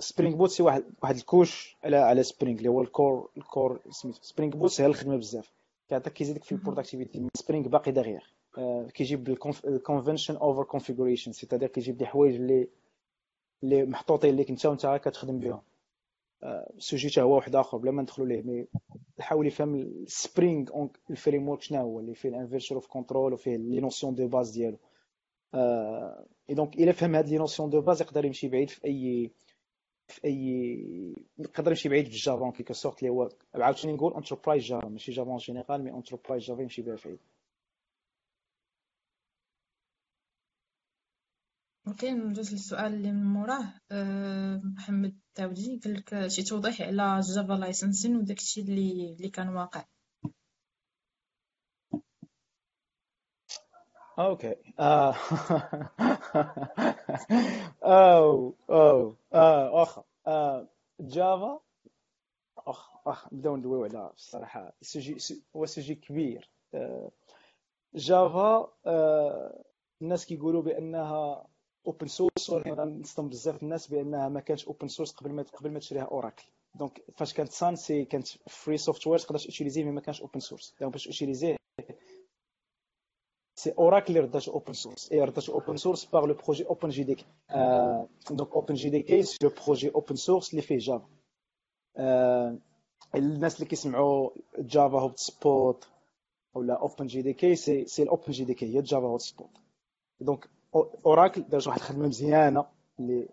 Spring Boot c'est واحد واحد ال couche على على Spring اللي هو ال core ال core سميتو Spring Boot سهل الخدمه بزاف كيعطيك كيزيدك في ال productivity Spring باقي derrière كيجيب ال convention over configuration c'est-à-dire كيجيب des حوايج اللي اللي محطوطين ليك انت وانت كتخدم بهم ال sujet حتى هو واحد اخر بلا ما ندخلوا ليه mais حاول يفهم ال Spring ال framework شنو هو اللي فيه ال inversion of control وفيه les notions de base ديالو et donc الا فهم هاد les notions de base يقدر يمشي بعيد في اي في أي يقدر يمشي بعيد في ال Java en sorte اللي هو عاوتاني نقول enterprise Java ماشي Java en général mais enterprise Java يمشي بها بعيد OK ندوز للسؤال اللي من موراه أه محمد تاودي قال لك شي توضيح على Java licensing وداكشي اللي اللي كان واقع OK آه. أو أو آه. Java أخ أخ نبداو ندويو على الصراحه سجي هو سجي كبير آه. Java آه. الناس كيقولوا بأنها open source غنصدم بزاف الناس بأنها ما كانتش open source قبل ما قبل ما تشريها Oracle donc فاش كانت Sun c'est كانت free software تقدر ت utiliser ه mais ما كانش open source donc باش ت utiliser ه ses sources et ردات open source par le projet OpenJDK donc OpenJDK c'est le projet open source اللي فيه Java الناس اللي كيسمعوا Java HotSpot ولا اوبن جي دي كي سي سي الاوبن جي دي كي هي Java HotSpot donc Oracle دارت واحد الخدمه مزيانه اللي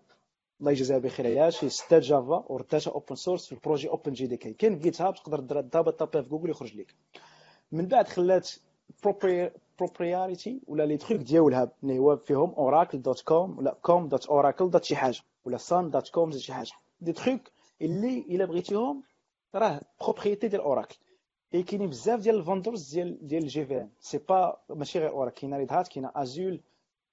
الله يجزيها بخير هي شرات Java ورداتها open source في ال projet OpenJDK كاين GitHub تقدر دابا طابيها في جوجل يخرج لك من بعد خلات proprietary ولا les trucs ديالها اللي هو فيهم Oracle dot com ولا com dot Oracle dot شي حاجة ولا Sun dot com شي حاجة des trucs اللي الا بغيتيهم راه propriété ديال Oracle et كاينين بزاف ديال ال vendors ديال ديال ال JVM c'est pas ماشي غير Oracle كاينة Red Hat كاينة Azul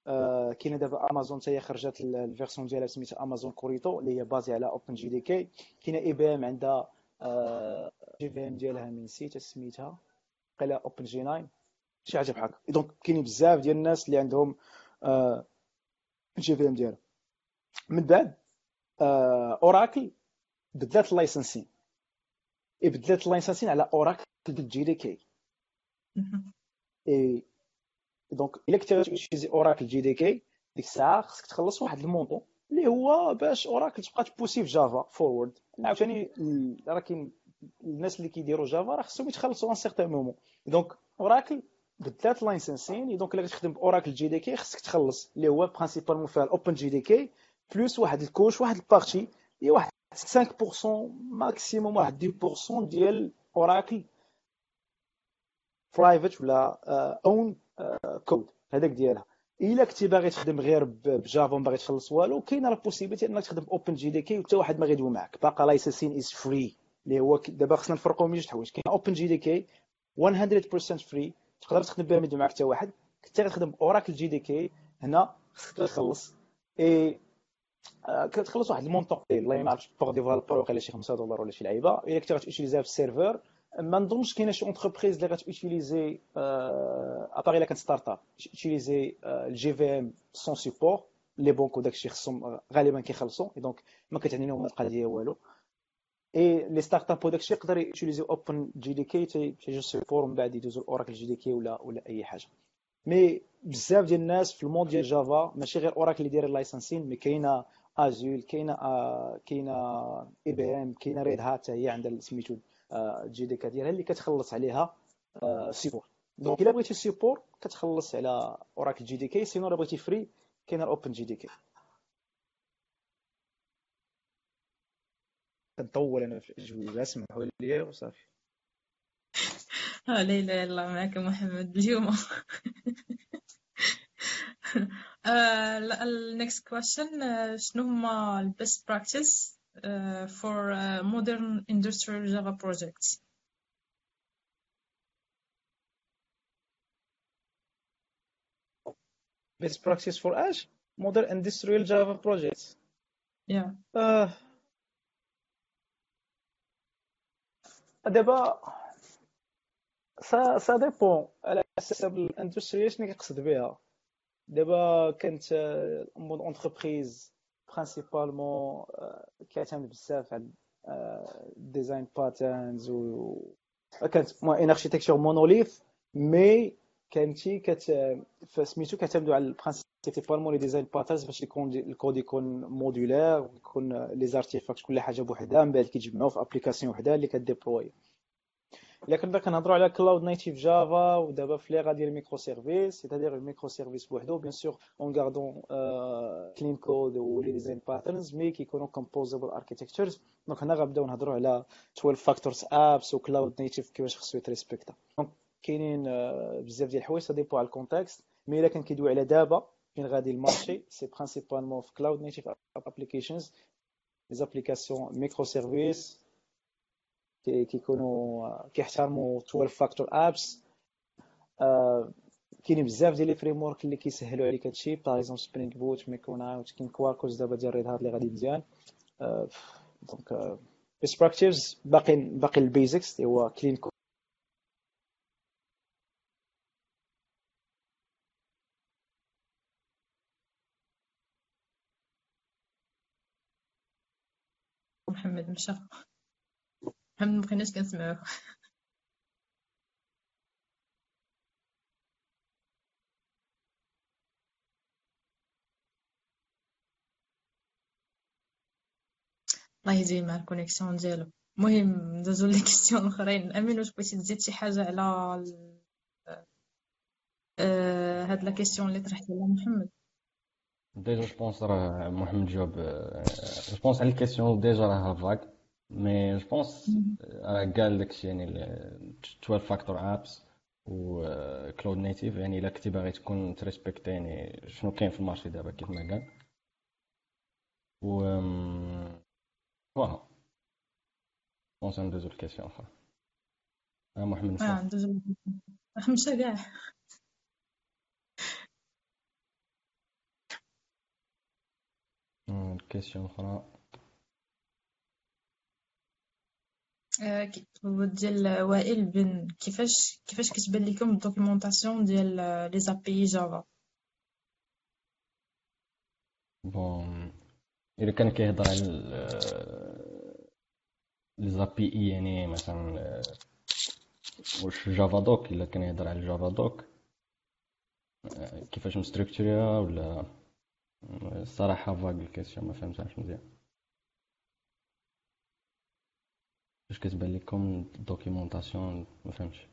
آه، كاينة دابا امازون حتى هي خرجت ال version ديالها سميتها Amazon Corretto اللي هي basée على OpenJDK كاينة IBM عندها JVM ديالها من نسيت سميتها قال OpenJ9 شي حاجة بحال هكا donc كاينين بزاف ديال الناس اللي عندهم JVM ديالهم. من بعد Oracle بدلات ال licensing بدلات ال licensing على Oracle JDK et donc إلا كنت غت utiliser Oracle JDK ديك الساعة خصك تخلص واحد ال montant اللي هو باش Oracle تبقى ت pousser في Java forward عاوتاني راه كاين الناس اللي كيديروا Java راه خصهم يتخلصوا un certain moment donc Oracle بدلات licensing donc الا كتخدم ب Oracle JDK خصك تخلص. اللي هو principalement فيها ال OpenJDK plus واحد ال couche واحد ال partie هي واحد 5% maximum واحد 10% ديال Oracle private ولا un كود هذاك ديالها. إلا كنتي باغي تخدم غير ب Java وما باغي تخلص والو كاينة la possibilité إنك تخدم OpenJDK وحتى واحد ما غيدوي معاك. باقا licensing is free اللي هو دابا خصنا نفرقوا من جوج حوايج. كاين OpenJDK 100% free تقدر تخدم يدوي معاك حتى واحد. كنت غتخدم Oracle JDK هنا خصك تخلص. إي كتخلص واحد ال montant الله ما عرفتش par developer وقيلا شي 5 دولار ولا شي لعيبة. إلا كنتي غت utiliser ها في ال serveur. ما نظنش كاينة شي اونتربريز اللي غتوتيليزي ابار إلا كانت ستارت اب تيليزي الجي في ام سون سيبور لي بونك وداك الشيء خصهم غالبا كيخلصوا دونك ما كتعني لهم القضية والو. إي لي ستارت اب وداك الشيء يقدر يوتيليزي أوبن جي دي كي تيجي سيبور ومن بعد يدوزو اوراكل جي دي كي ولا ولا أي حاجة. مي بزاف ديال الناس في المود ديال جافا ماشي غير اوراكل اللي داير اللايسنسين مي كاينة ازول كاينة كاينة IBM كاينة Red Hat هي عندها سميتو JDK ديالها اللي كتخلص عليها support donc إلا بغيتي support كتخلص على Oracle JDK sinon إلا بغيتي free كاين ال OpenJDK. كنطول أنا في الاجوبه اسمحوا لي وصافي لا اله الا الله معك محمد اليوم. ال next question شنو هما ال best practice for modern industrial java projects best practice for اش modern industrial java projects. Yeah. uh, دابا ça ça dépend على حسب ال industry شنو كيقصد بها. دابا كانت مود اونتربريز برينسيبالمون كيعتمد بزاف على ديزاين باترنز و كانت ان اركيتكتور مونوليث مي كانتي كت فسميتو كتعتمدوا على برينسيبالمون لي ديزاين باترنز باش يكون الكود يكون مودولار ويكون لي زارتيفاكت كل حاجة بوحدها من بعد كيتجمعوا في ابليكاسيون وحده اللي كديبلوي الا كنا كنهضروا على كلاود نيتيف جافا ودابا في ليغا ديال الميكرو سيرفيس سيتادير الميكرو سيرفيس بوحدو بيان سور اون غاردون clean code و les design patterns mais كيكونوا composable architectures donc هنا غنبداو نهضروا على 12 factors apps وكلاود نيتيف كيفاش خصو يتريسبكتا donc كاينين بزاف ديال الحوايج dépend على ال contexte mais الا كان كيدوي على دابا فين غادي ال marché c'est principalement في cloud native ابليكيشنز لي زابليكاسيون ميكرو سيرفيس كيكونوا كيحترموا 12 factor apps كاينين بزاف ديال les frameworks اللي كيسهلوا عليك هادشي par exemple Spring Boot Micronaut كاين Quarkus دابا ديال Red Hat اللي غادي مزيان donc best practices باقي باقي ال basics اللي هو clean محمد مشى محمد مبقيناش كنسمعوه الله يزين مع ال connexion ديالو. المهم ندوزو les questions الاخرين أمين واش بغيتي تزيد شي حاجة على هاد la question اللي طرحتي على محمد؟ déjà je pense راه محمد جاوب je pense على ال question déjà راها فاك mais je pense راه قال داكشي يعني 12 factor apps و cloud native يعني الا كنتي باغي تكون ت respecter يعني شنو كاين في ال marché دابا كيف ما قال و voilà je pense ندوزو ل question أخرى آه محمد آه ندوزو مشى كاع question أخرى ديال وائل بن كيفاش كيفاش كتبان لكم ال documentation ديال les API Java bon الا كان كيهضر على les API يعني مثلا واش جافا donc إلا كان يهضر على جافا donc كيفاش م structurer يها ولا الصراحة فاغ ال question ما فهمتهاش مزيان. واش كتبان لكم ال documentation ما فهمتش.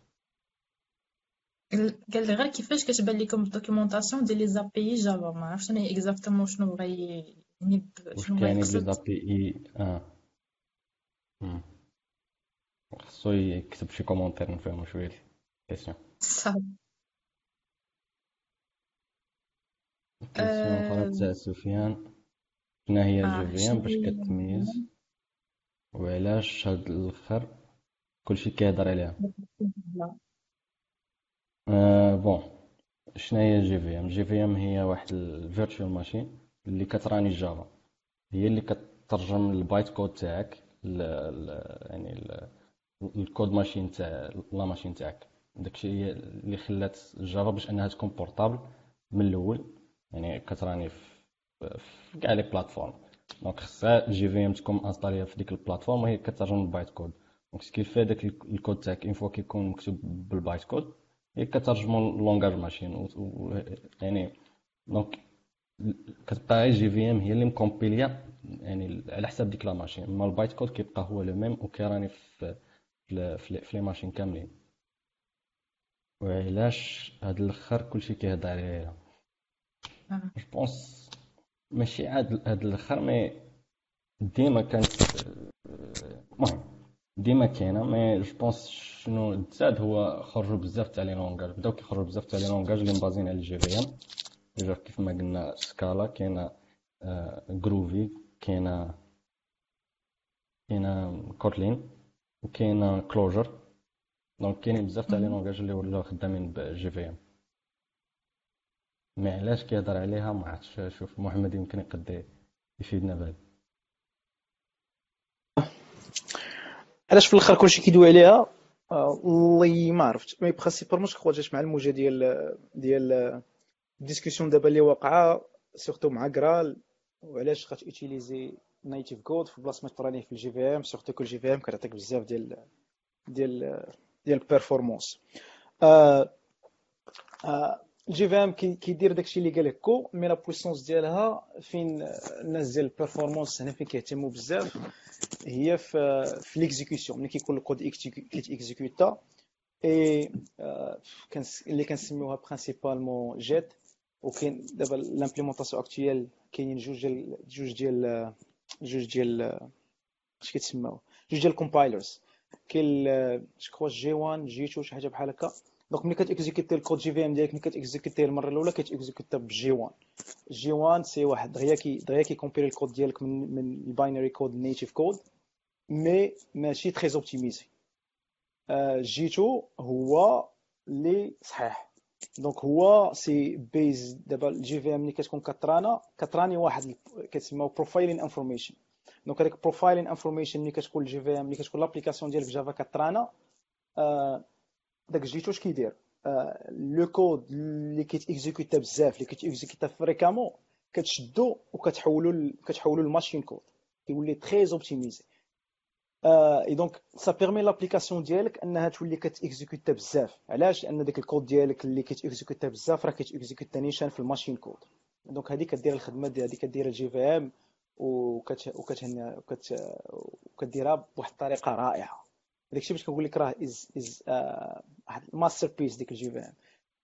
قال لي غير كيفاش كتبان لكم ال documentation ديال les API Java ما عرفتش أنا exactement شنو بغا يعني شنو بغا يقصد les API آه خصو يكتب شي commentaire نفهمو شوية ال question صافي أخرى تاع سفيان شنو هي ام باش كتميز وعلاش هاد الآخر كلشي كيهضر عليها آه bon شنو هي جي في ام جي في ام هي واحد ال virtual machine اللي كت runner جافا هي اللي كترجم ال byte code تاعك ل... يعني ل... ال code machine تاع la machine تاعك داكشي هي اللي خلات جافا باش انها تكون portable من الأول يعني كت runner في كاع les plateformes. donc خصها JVM تكون installée في ديك ال plateforme وهي كترجم ال byte code. donc سكيل في داك الكود تاعك une fois كيكون مكتوب بال byte code هي كترجمو langage machine يعني donc كتبقى JVM هي اللي م compiler يا يعني على حساب ديك la machine. أما ال byte code كيبقى هو le même وكي runner في في les machines كاملين. وعلاش هاد الأخر كلشي كيهضر عليها je pense ماشي عاد هاد الأخر mais ديما كانت المهم ديما كاينة mais je pense شنو تزاد هو خرجوا بزاف تاع les langages بداو كيخرجوا بزاف تاع les langages اللي م baser ين على ال JVM déjà كيف ما قلنا Scala كاينة Groovy كاينة كاينة Kotlin وكاينة Clojure donc كاينين بزاف تاع les langages اللي ولاو خدامين ب JVM mais علاش كيهضر عليها؟ ما عرفتش. شوف محمد يمكن يقد يفيدنا بهذا علاش في الآخر كلشي كيدوي عليها؟ والله ما عرفت. mais principalement خرجت مع الموجة ديال ديال ال discussion دابا اللي واقعة surtout مع GraalVM وعلاش غات utiliser native code في بلاصة ما ت runner يه في ال JVM؟ surtout كل JVM كتعطيك بزاف ديال ديال ديال ال performance آه آه ال JVM كيدير داكشي اللي قال لك que mais la puissance ديالها فين الناس ديال ال performance هنا فين كيهتموا بزاف هي في في l'exécution ملي كيكون ال code كيت exécuter اي اللي كنسميوها principalement JIT وكاين دابا l'implémentation actuelle كاينين جوج ديال جوج ديال جوج ديال اش كيتسماو جوج ديال ال compilers كاين جو C1 C2 شي حاجة بحال هكا donc ملي كت exécuter ال code JVM ديالك ملي كت exécuter المره الاولى كت exécuter ب C1 C1 C واحد دغيا كي دغيا كي compiler ال code ديالك من من ال binary code native code mais ماشي très optimisé C2 هو اللي صحيح donc هو سي بيز دابا ال JVM ملي كتكون كت runner كت runner واحد كتسمى profiling information donc هذيك profiling information ملي كتكون ال JVM ملي كتكون l'application ديالك جافا كت runner داك JIT اش كيدير؟ le code اللي كيت exécuter بزاف اللي كيت exécuter fréquemment كتشدو وكتحولو كتحولو ل machine code كيولي très optimisé. اي donc ça permet l'application ديالك أنها تولي كت exécuter بزاف. علاش؟ لأن داك الكود ديالك اللي كيت exécuter بزاف راه كيت exécuter نيشان في ال machine code. donc هذه كدير الخدمة ديال هذه كدير ال JVM وكتديرها بواحد الطريقة رائعة. داكشي باش كنقول لك راه از از واحد ال masterpiece ديك ال JVM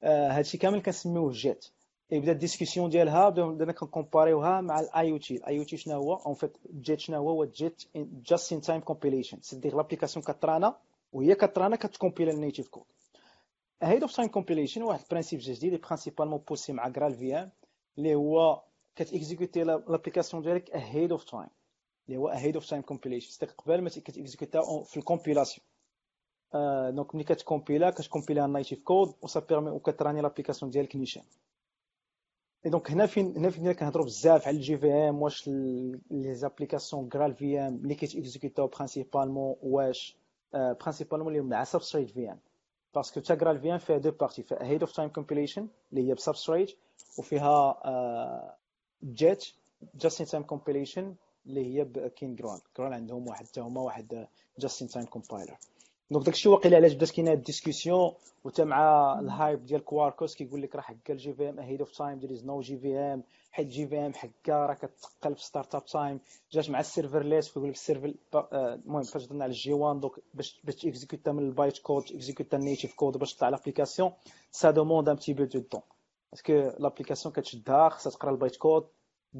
هادشي كامل كنسميوه JIT يبدا ال discussion ديالها بدنا كنكومباريوها مع ال AOT ال AOT شنو هو؟ en fait JIT شنو هو؟ JIT just-in-time compilation c'est-à-dire l'application كترانا وهي كترانا كتكومبيلا ال native code ahead-of-time compilation واحد ال principe جديد اللي principalement poussé مع GraalVM اللي هو كتيكزيكوتي l'application ديالك ahead-of-time اللي هو ahead-of-time compilation c'est que قبل ما كتيكزيكوتا في ال compilation donc ملي كتكومبيلا كتكومبيلا ال native code و ça permet وكتراني l'application ديالك نيشان et donc هنا فين هنا فين كنهضروا بزاف على ال JVM واش les applications GraalVM اللي كيتيكزيكوتاو principalement واش principalement اللي مع Substrate VM parce que تقرا ال VM فيها deux parties فيها ahead-of-time compilation اللي هي ب Substrate وفيها JIT just-in-time compilation اللي هي كاين جران جران عندهم واحد حتى هما واحد جاست ان تايم كومبايلر دونك داكشي واقيلا علاش بدات كاينة الديسكسيون وتا مع الهايب ديال كواركوس كيقول لك راه حكا الجي في ام اهيد اوف تايم ذير از نو جي في ام حيت جي في ام حكا راه كتقل في ستارت اب تايم جات مع السيرفر ليس كيقول لك السيرفر المهم فاش درنا على الجي 1 دونك باش باش تيكزيكوتا من البايت كود تيكزيكوتا النيتيف كود باش تطلع لابليكاسيون سا دوموند ان بتي بو دو طون باسكو لابليكاسيون كتشدها خصها تقرا البايت كود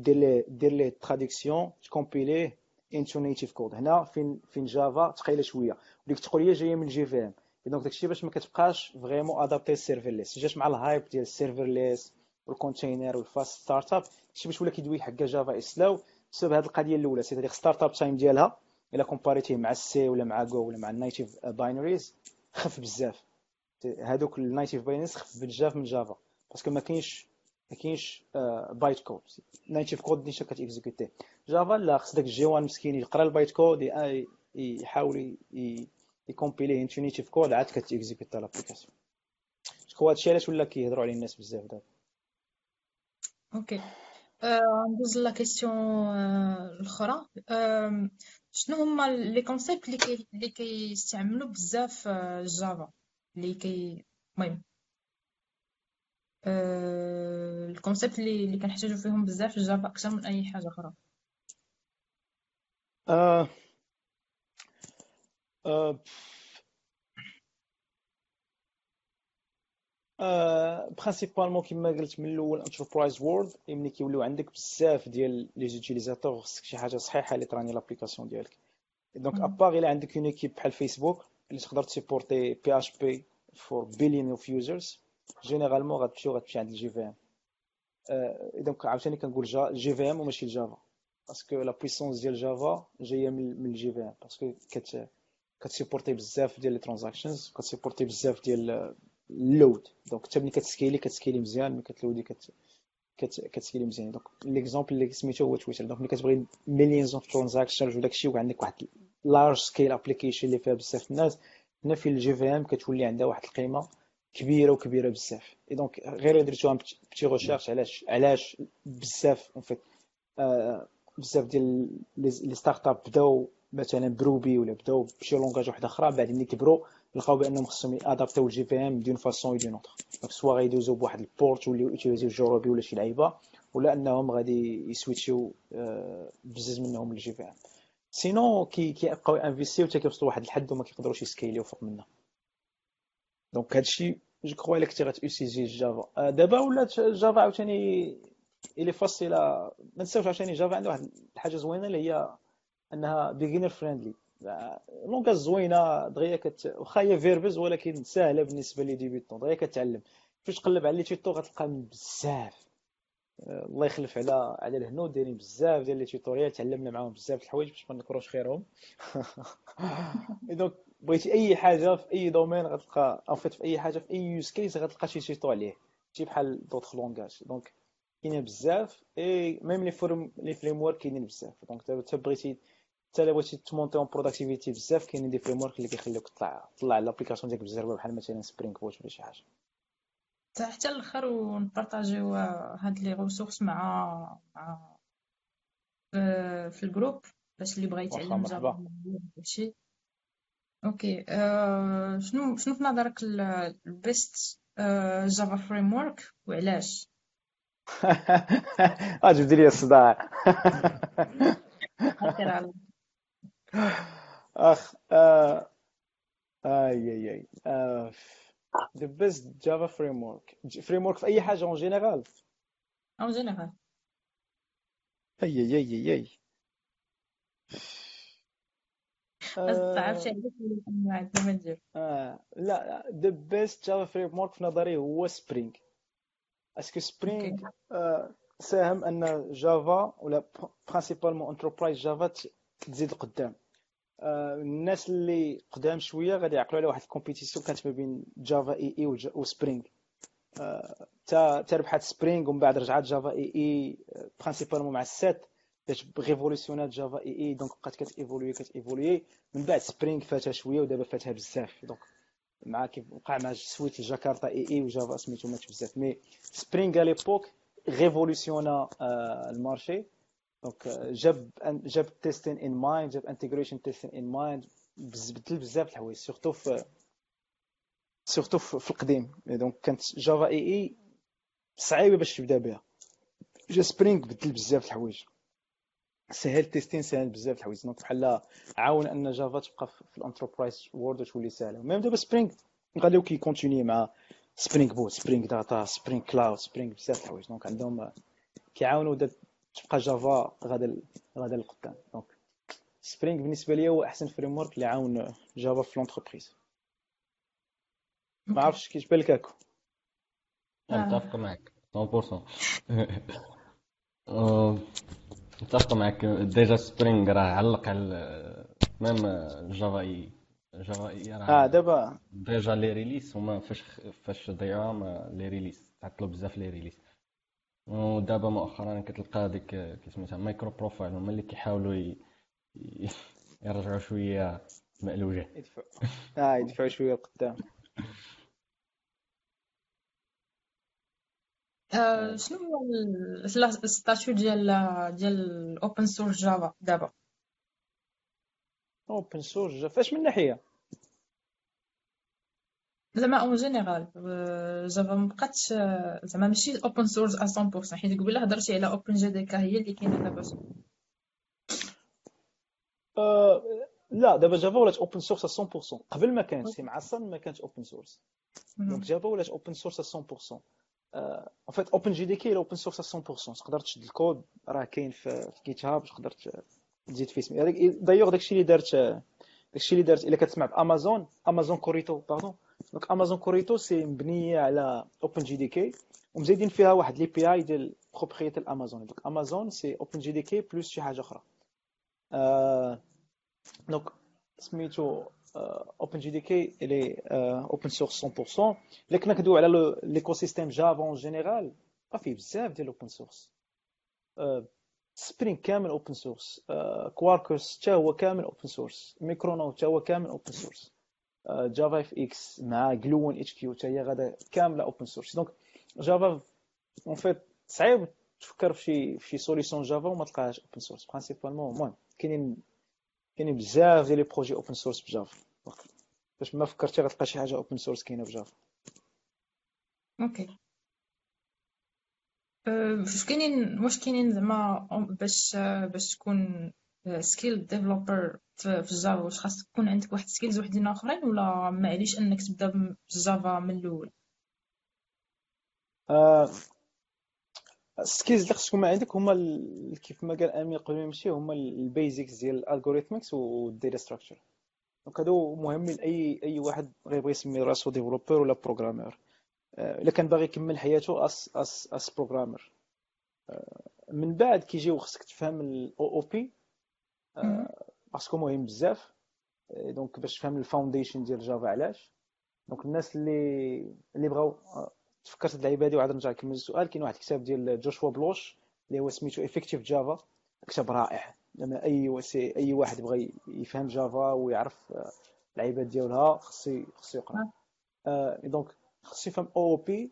دير لي دير لي تراديكسيون تكومبيليه انتو نيتيف كود هنا فين فين جافا ثقيله شوية وديك التقنيه جاية من جي في ام دونك داكشي باش ما كتبقاش فريمون ادابتي ليس جات مع الهايب ديال ليس والكونتينر والفاست ستارت اب شي باش ولا كيدوي حكا جافا اسلاو بسبب هذه القضية الاولى سي ديك ستارت اب تايم ديالها الا كومباريتيه مع السي ولا مع جو ولا مع النيتيف باينريز خف بزاف هادوك النيتيف باينريز خف بزاف من جافا باسكو ما كاينش ما كاينش bytecode native code déjà كتيكزيكوتي جافا لا خص داك ال JVM مسكين يقرا ال bytecode يحاول يكومبيليه into native code عاد كتيكزيكوتا l'application شكون هادشي علاش ولا كيهضروا عليه الناس بزاف دابا OK ندوز la question الاخرى شنو هما les concepts اللي اللي كيستعملوا بزاف جافا اللي كي المهم ال concepts اللي اللي كنحتاجو فيهم بزاف في جافا أكثر من أي حاجة أخرى. آه آه principalement كما قلت من الأول enterprise world ملي كيوليو عندك بزاف ديال les utilisateurs خصك شي حاجة صحيحة اللي تراني l'application ديالك. donc à part إلا عندك une équipe بحال فيسبوك اللي تقدر تسيبورتي PHP four billion of users généralement غتمشي وغتمشي عند ال JVM donc عاوتاني كنقول JVM وماشي الجافا parce que la puissance ديال جافا جاية من ال JVM parce que كت كتسيبورتي بزاف ديال les transactions كتسيبورتي بزاف ديال ال load donc حتى ملي كتسكيلي كتسكيلي مزيان ملي كتلودي كت كتسكيلي مزيان donc l'exemple اللي سميتو هو تويتر donc ملي كتبغي millions of transactions وداكشي وعندك واحد large scale application اللي فيها بزاف الناس هنا في ال JVM كتولي عندها واحد القيمه كبيرة وكبيرة بزاف. et donc غير درتو une petite recherche علاش علاش بزاف en fait بزاف ديال les startups بداو مثلا بروبي ولا بداو بشي langage واحد أخرى بعد ملي كبروا لقاو بأنهم خصهم يادابتيو ال JVM d'une façon ou d'une autre donc soit غيدوزو بواحد ال port ولا يوتيليزيو JRuby ولا شي لعيبة ولا أنهم غادي يسويتشيو بزاف منهم الجي في ام سينو كي كيبقاو انفيستيو حتى كيوصلوا واحد الحد وما كيقدروش يسكيليو فوق منه. دونك هادشي جو كخوا الا كنتي غاتوسيزي جافا دابا ولات جافا عاوتاني الي فاصله ما نساوش عاوتاني جافا عندها واحد الحاجة زوينة اللي هي أنها بيجينر فريندلي لونغاج زوينة دغيا كت واخا هي فيربز ولكن ساهلة بالنسبة لي ديبيتون. دغيا كتعلم. فاش تقلب على لي تيتو غتلقى بزاف. الله يخلف على على الهنود دايرين بزاف ديال les tutorials. تعلمنا معاهم بزاف الحوايج باش ما نكروش خيرهم. donc بغيتي أي حاجة في أي domaine غتلقى en fait في أي حاجة في أي use case غتلقى شي tuto عليه. شي بحال d'autres langages donc كاينين بزاف et même les forums les frameworks كاينين بزاف. donc حتى بغيتي حتى الا بغيتي تمونتي en productivité بزاف كاينين des frameworks اللي كيخليوك تطلع تطلع l'application ديالك بزاف بحال مثلا Spring Boot ولا شي حاجة. حتى الآخر ونبارطاجيو هاد les ressources مع مع في ال groupe باش اللي بغى يتعلم جافا OK آه شنو شنو في نظرك ال best Java framework وعلاش؟ اجبدي لي الصداع. أخ آه. آي آي آي آه. the best Java framework. Framework في أي حاجة اون جينيرال اون جينيرال أي أي أي أي. آه لا the best Java framework في نظري هو سبرينغ أسكو سبرينغ آه ساهم أن جافا ولا principalement enterprise Java تزيد قدام. آه الناس اللي قدام شوية غادي يعقلوا على واحد ال compétition كانت ما بين Java EE و Spring تا تا ربحات Spring ومن بعد رجعت Java EE principalement مع السات. دات révolution ات Java EE donc بقات كت évoluer كت évoluer من بعد Spring فاتها شوية ودابا فاتها بزاف. donc مع كيف وقع مع suite ال Jakarta EE و Java سميتو ماتش بزاف. mais Spring ليبوك révolutionna ال marché. donc جاب جاب testing in mind جاب integration testing in mind بدل بزاف الحوايج surtout في surtout في القديم. donc كانت Java EE صعيبة باش تبدا بها. جا Spring بدل بزاف الحوايج. سهل testing سهل بزاف الحوايج. donc بحال عاون أن Java تبقى في ال enterprise world وتولي سهلة. même دابا Spring نخليو كي continuer مع Spring Boot Spring Data Spring Cloud Spring بزاف الحوايج. donc عندهم كيعاونوا تبقى Java غادا غادا للقدام. donc Spring بالنسبة لي هو أحسن framework اللي عاون Java في l'entreprise ما عرفتش كيش بالك هاكو. نتفق معك 100% نتفق معك déjà Spring راه علق على même Java E Java E راه آه دابا. déjà les releases هما فاش فاش ضيعوا les releases تعطلوا بزاف les releases. ودابا مؤخرا كتلقى ديك كي سميتها MicroProfile هما اللي كيحاولوا يرجعوا شوية مألوجه يدفعوا. آه يدفعوا شوية قدام آه، شنو هو ال statut ديال ديال open source Java دابا open source Java فاش من ناحيه زعما en général Java مبقاتش زعما ماشي open source 100% حيت قبيله هضرتي على OpenJDK هي اللي كاينة دابا أه لا دابا Java ولات open source 100% قبل ما كانت مع Sun ما كانتش open source donc Java ولات open source 100% en fait OpenJDK open source 100% تقدر تشد الكود راه كاين في GitHub تقدر تزيد فيه سمي دايوغ داكشي اللي دارت داكشي اللي دارت الا كتسمع ب Amazon Amazon Corretto pardon donc Amazon Corretto c'est مبنيه على OpenJDK ومزيدين فيها واحد l'API ديال propriété ال Amazon donc Amazon c'est OpenJDK plus شي حاجة أخرى donc سميتو OpenJDK الي open source 100% الا كنا كندويو على l'écosystème Java en général راه فيه بزاف ديال open source Spring كامل open source Quarkus حتى هو كامل open source Micronaut حتى هو كامل open source JavaFX مع Gluon HQ حتى هي غادا كامله open source donc Java en fait صعيب تفكر في شي في شي solution Java وما تلقاهاش open source principalement المهم كاينين كاينين بزاف ديال les projets open source ب Java. باش ما فكرتي غتلقى شي حاجة open source كاينة ب Java. okay واش كاينين واش كاينين زعما باش باش تكون skilled developer في ال Java واش خاص تكون عندك واحد skills وحدين آخرين ولا معليش أنك تبدأ بال Java من الأول؟ ال skills اللي خص تكون عندك هما كيف ما قال امين قبل ما يمشي هما ال basics ديال ال algorithmics وال data structure donc هادو مهمين لاي أي واحد غيبغي يسمي راسو developer ولا programmeur إلا كان باغي يكمل حياته as as as programmer من بعد كيجيو خصك تفهم ال OOP parce que مهم. بزاف. donc باش تفهم ال foundation ديال Java علاش. donc الناس اللي اللي بغاو تفكرت اللعيبة هادي وعاد نرجع نكمل السؤال. كاين واحد الكتاب ديال جوشوا بلوش اللي هو سميتو Effective Java كتاب رائع. لما أي أي واحد بغى يفهم Java ويعرف اللعيبات ديالها خصو خصو يقرأ. donc خصو يفهم OOP.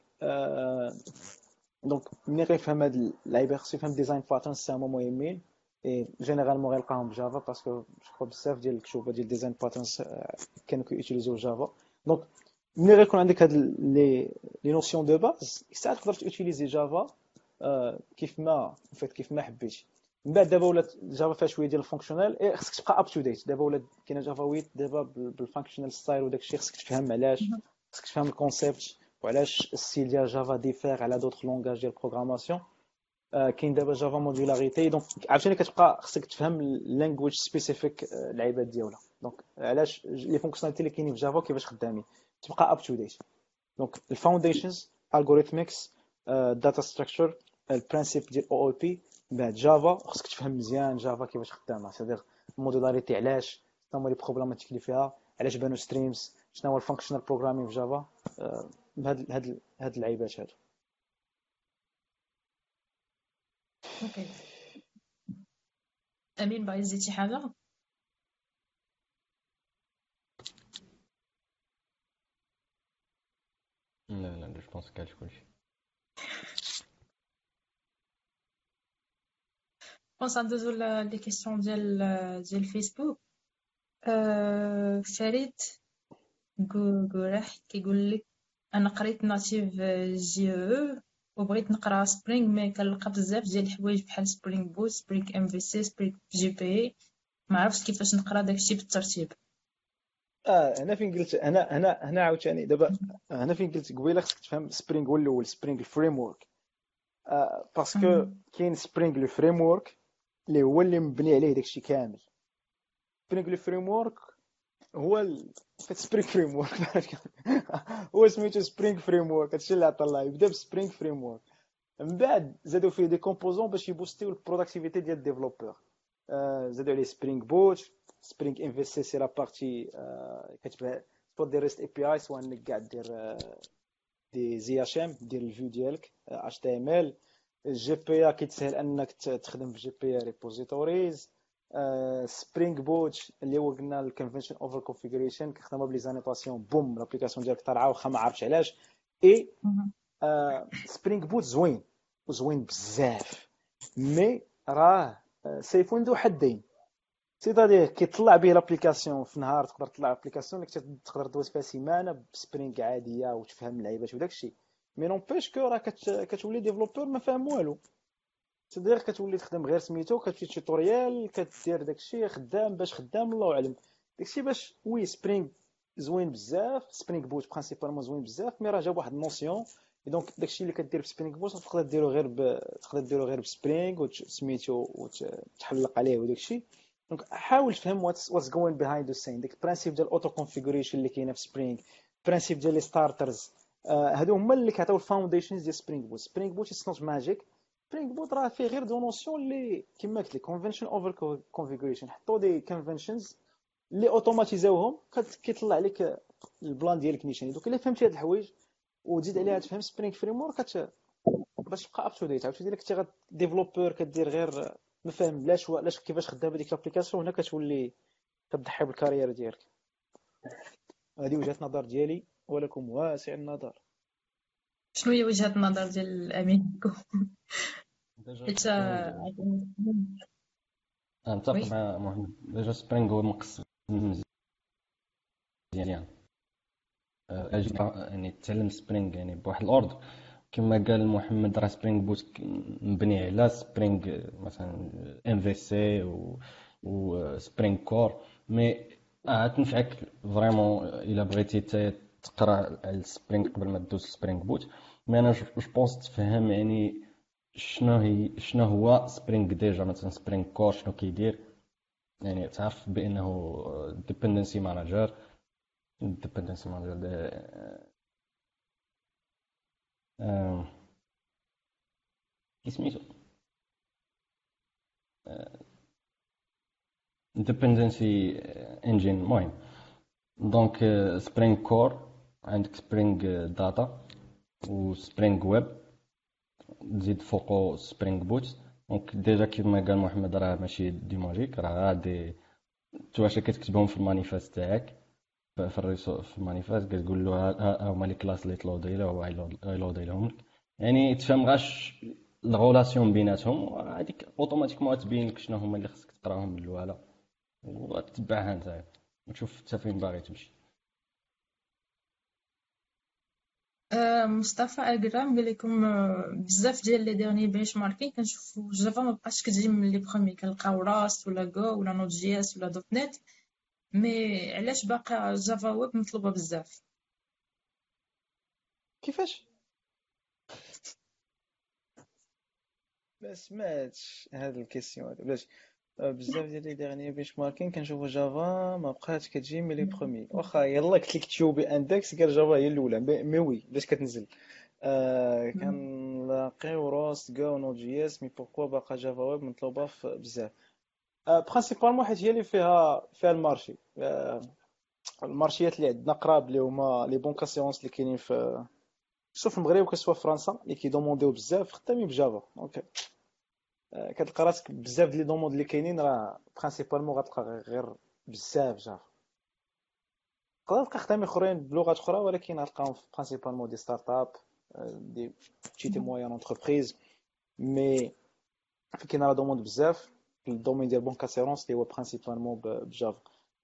donc ملي غيفهم هاد اللعيبة خصو يفهم design patterns هما مهمين. généralement غيلقاهم ب Java parce que je بزاف ديال الكتوبه ديال design patterns كانوا كي utiliser و Java. donc ملي غيكون عندك هاد les les notions de base ساعات تقدر ت utiliser Java كيف ما فيت كيف ما حبيتي من بعد دابا ولات Java فيها شوية ديال ال functional et خصك تبقى up to date دابا ولات كاينة Java 8 دابا بال functional style وداك الشيء خصك تفهم علاش خصك تفهم ال concept وعلاش ال style ديال Java diffère على d'autres langages ديال ال programmation كاين دابا Java modularity donc عرفتي كتبقى خصك تفهم language specific العباد ديالها donc علاش les fonctionnalités اللي كاينين في Java كيفاش خدامين تبقى up to date donc ال foundations algorithmics data structure ال principes ديال OOP بعد Java خصك تفهم مزيان Java كيفاش خدامه c'est-à-dire ال modularity علاش شنو هما les problématiques اللي فيها علاش بانوا streams شنو هو ال functional programming في Java بهاد هاد هاد اللعيبات هادو امين باغي تزيد شي حاجة لا لا جو بونس كاش كلشي je pense ندوزو les questions ديال ديال فيسبوك أه فريد قرح كيقول لك أنا قريت native Java وبغيت نقرا Spring mais كنلقى بزاف ديال الحوايج بحال Spring Boot Spring MVC Spring JPA ما عرفتش كيفاش نقرا داكشي بالترتيب آه هنا فين قلت هنا هنا هنا عاوتاني. دابا هنا فين قلت قبيلة خصك تفهم Spring هو الأول Spring ال framework آه parce que كاين Spring le framework اللي هو اللي مبني عليه داكشي كامل. Spring le framework هو. Spring framework هو سميتو Spring framework هادشي اللي عطى الله. يبدا ب Spring framework من بعد زادوا فيه des composants باش ي boost يو ال productivity ديال ال développeur. آه زادوا عليه Spring Boot Spring MVC c'est la partie كتبع سواء دير REST API سواء انك قاعد دير des IHM دير ال view ديالك اش تي ام ال الجي بي اي كيتسهل انك تخدم في JPA repositories Spring Boot اللي هو قلنا ال convention over configuration كنخدمها ب les annotations boum l'application ديالك طالعه واخا ما عرفتش علاش et Spring Boot زوين وزوين بزاف mais راه سيفون ذو حدين c'est-à-dire كيطلع به l'application في نهار تقدر تطلع l'application اللي تقدر دوز فيها سيمانة ب Spring عادية وتفهم اللعيبات وداك الشيء mais n'empêche que راه كتولي développeur ما فاهم والو. c'est-à-dire كتولي تخدم غير سميتو كتمشي tutorial كدير داكشي خدام باش خدام الله أعلم. داكشي باش oui Spring زوين بزاف Spring Boot principalement زوين بزاف mais راه جاب واحد ال notion. donc داكشي اللي كدير ب Spring Boot تقدر ديرو غير ب... تقدر ديرو غير ب Spring سميتو وتحلق عليه وداكشي. donc حاول تفهم what's going behind the scene ديك ال principe ديال ال auto configuration اللي كاينة في Spring ال principe ديال les starters هادو هما اللي كيعطيو ال foundations ديال Spring Boot Spring Boot it's not magic Spring Boot راه فيه غير deux notions اللي كيما قلت لك convention over configuration حطوا des conventions اللي automatisa وهم كيطلع لك ال bean ديالك نيشان. donc إلا فهمتي هاد الحوايج وتزيد عليها تفهم Spring framework باش تبقى up to date عاوتاني كنتي développeur كدير غير ما فاهم لاش لاش كيفاش خدام هذيك l'application هنا كتولي كتضحي بال carrière ديالك. هذه وجهة النظر ديالي ولكم واسع النظر. شنو هي وجهة النظر ديال امين حيت نتفق مع محمد déjà Spring هو مقص مزيان. يعني تعلم Spring يعني بواحد ال ordre كما قال محمد راه Spring Boot مبني على Spring مثلا MVC و Spring Core mais آه تنفعك vraiment إلا بغيتي تقرأ على ال Spring قبل ما دوز Spring Boot mais أنا je pense تفهم يعني شنو هي شنو هو Spring déjà مثلا Spring Core شنو كيدير. يعني تعرف بأنه dependency manager dependency manager كي سميتو dependency engine المهم donc Spring Core عندك Spring Data و سبرينغ ويب تزيد فوقو سبرينغ بوت دونك ديجا كيما قال محمد راه ماشي دي ماجيك راه غادي تواشا كتكتبهم في المانيفاست تاعك في الريسو في المانيفاست كتقول له ها هما لي كلاس اللي تلودي له هو غيلودي لهم يعني تفهم غاش الغولاسيون بيناتهم هذيك اوتوماتيكمون تبين لك شنو هما اللي خصك تقراهم من الاولى وتتبعها نتايا وتشوف حتى فين باغي تمشي. أه مصطفى اكرام قال لكم بزاف ديال لي ديرني بنش ماركين كنشوفو جافا ما بقاش كتجي من لي برومي كنلقاو راست ولا جو ولا نوت جي اس ولا دوت نت. مي علاش باقا جافا ويب مطلوبة بزاف؟ كيفاش؟ ما سمعتش هاد الكيسيون هذا باش بزاف ديال لي ديغني بيش ماركين كنشوفو جافا ما بقاتش كتجي من لي برومي واخا يلا قلت لك تشوبي اندكس قال جافا هي الأولى. مي وي باش كتنزل. آه كنلاقيو Rust Go Node JS mais pourquoi باقا Java web مطلوبة بزاف. principalement حيت هي اللي فيها فيها le marché. ال marché ات اللي عندنا قراب اللي هما les banques assurances اللي كاينين في سواء في المغرب ولا في فرنسا اللي كي demand يو بزاف خدامين ب Java donc كتلقى راسك بزاف les demandes اللي كاينين راه principalement غتلقى غير بزاف Java تقدر تلقى خدام أخرين بلغات أخرى ولكن غتلقاهم principalement des start-up des petites moyennes entreprises mais كاين راه demande بزاف. le domaine ديال banque assurance اللي هو principalement ب Java.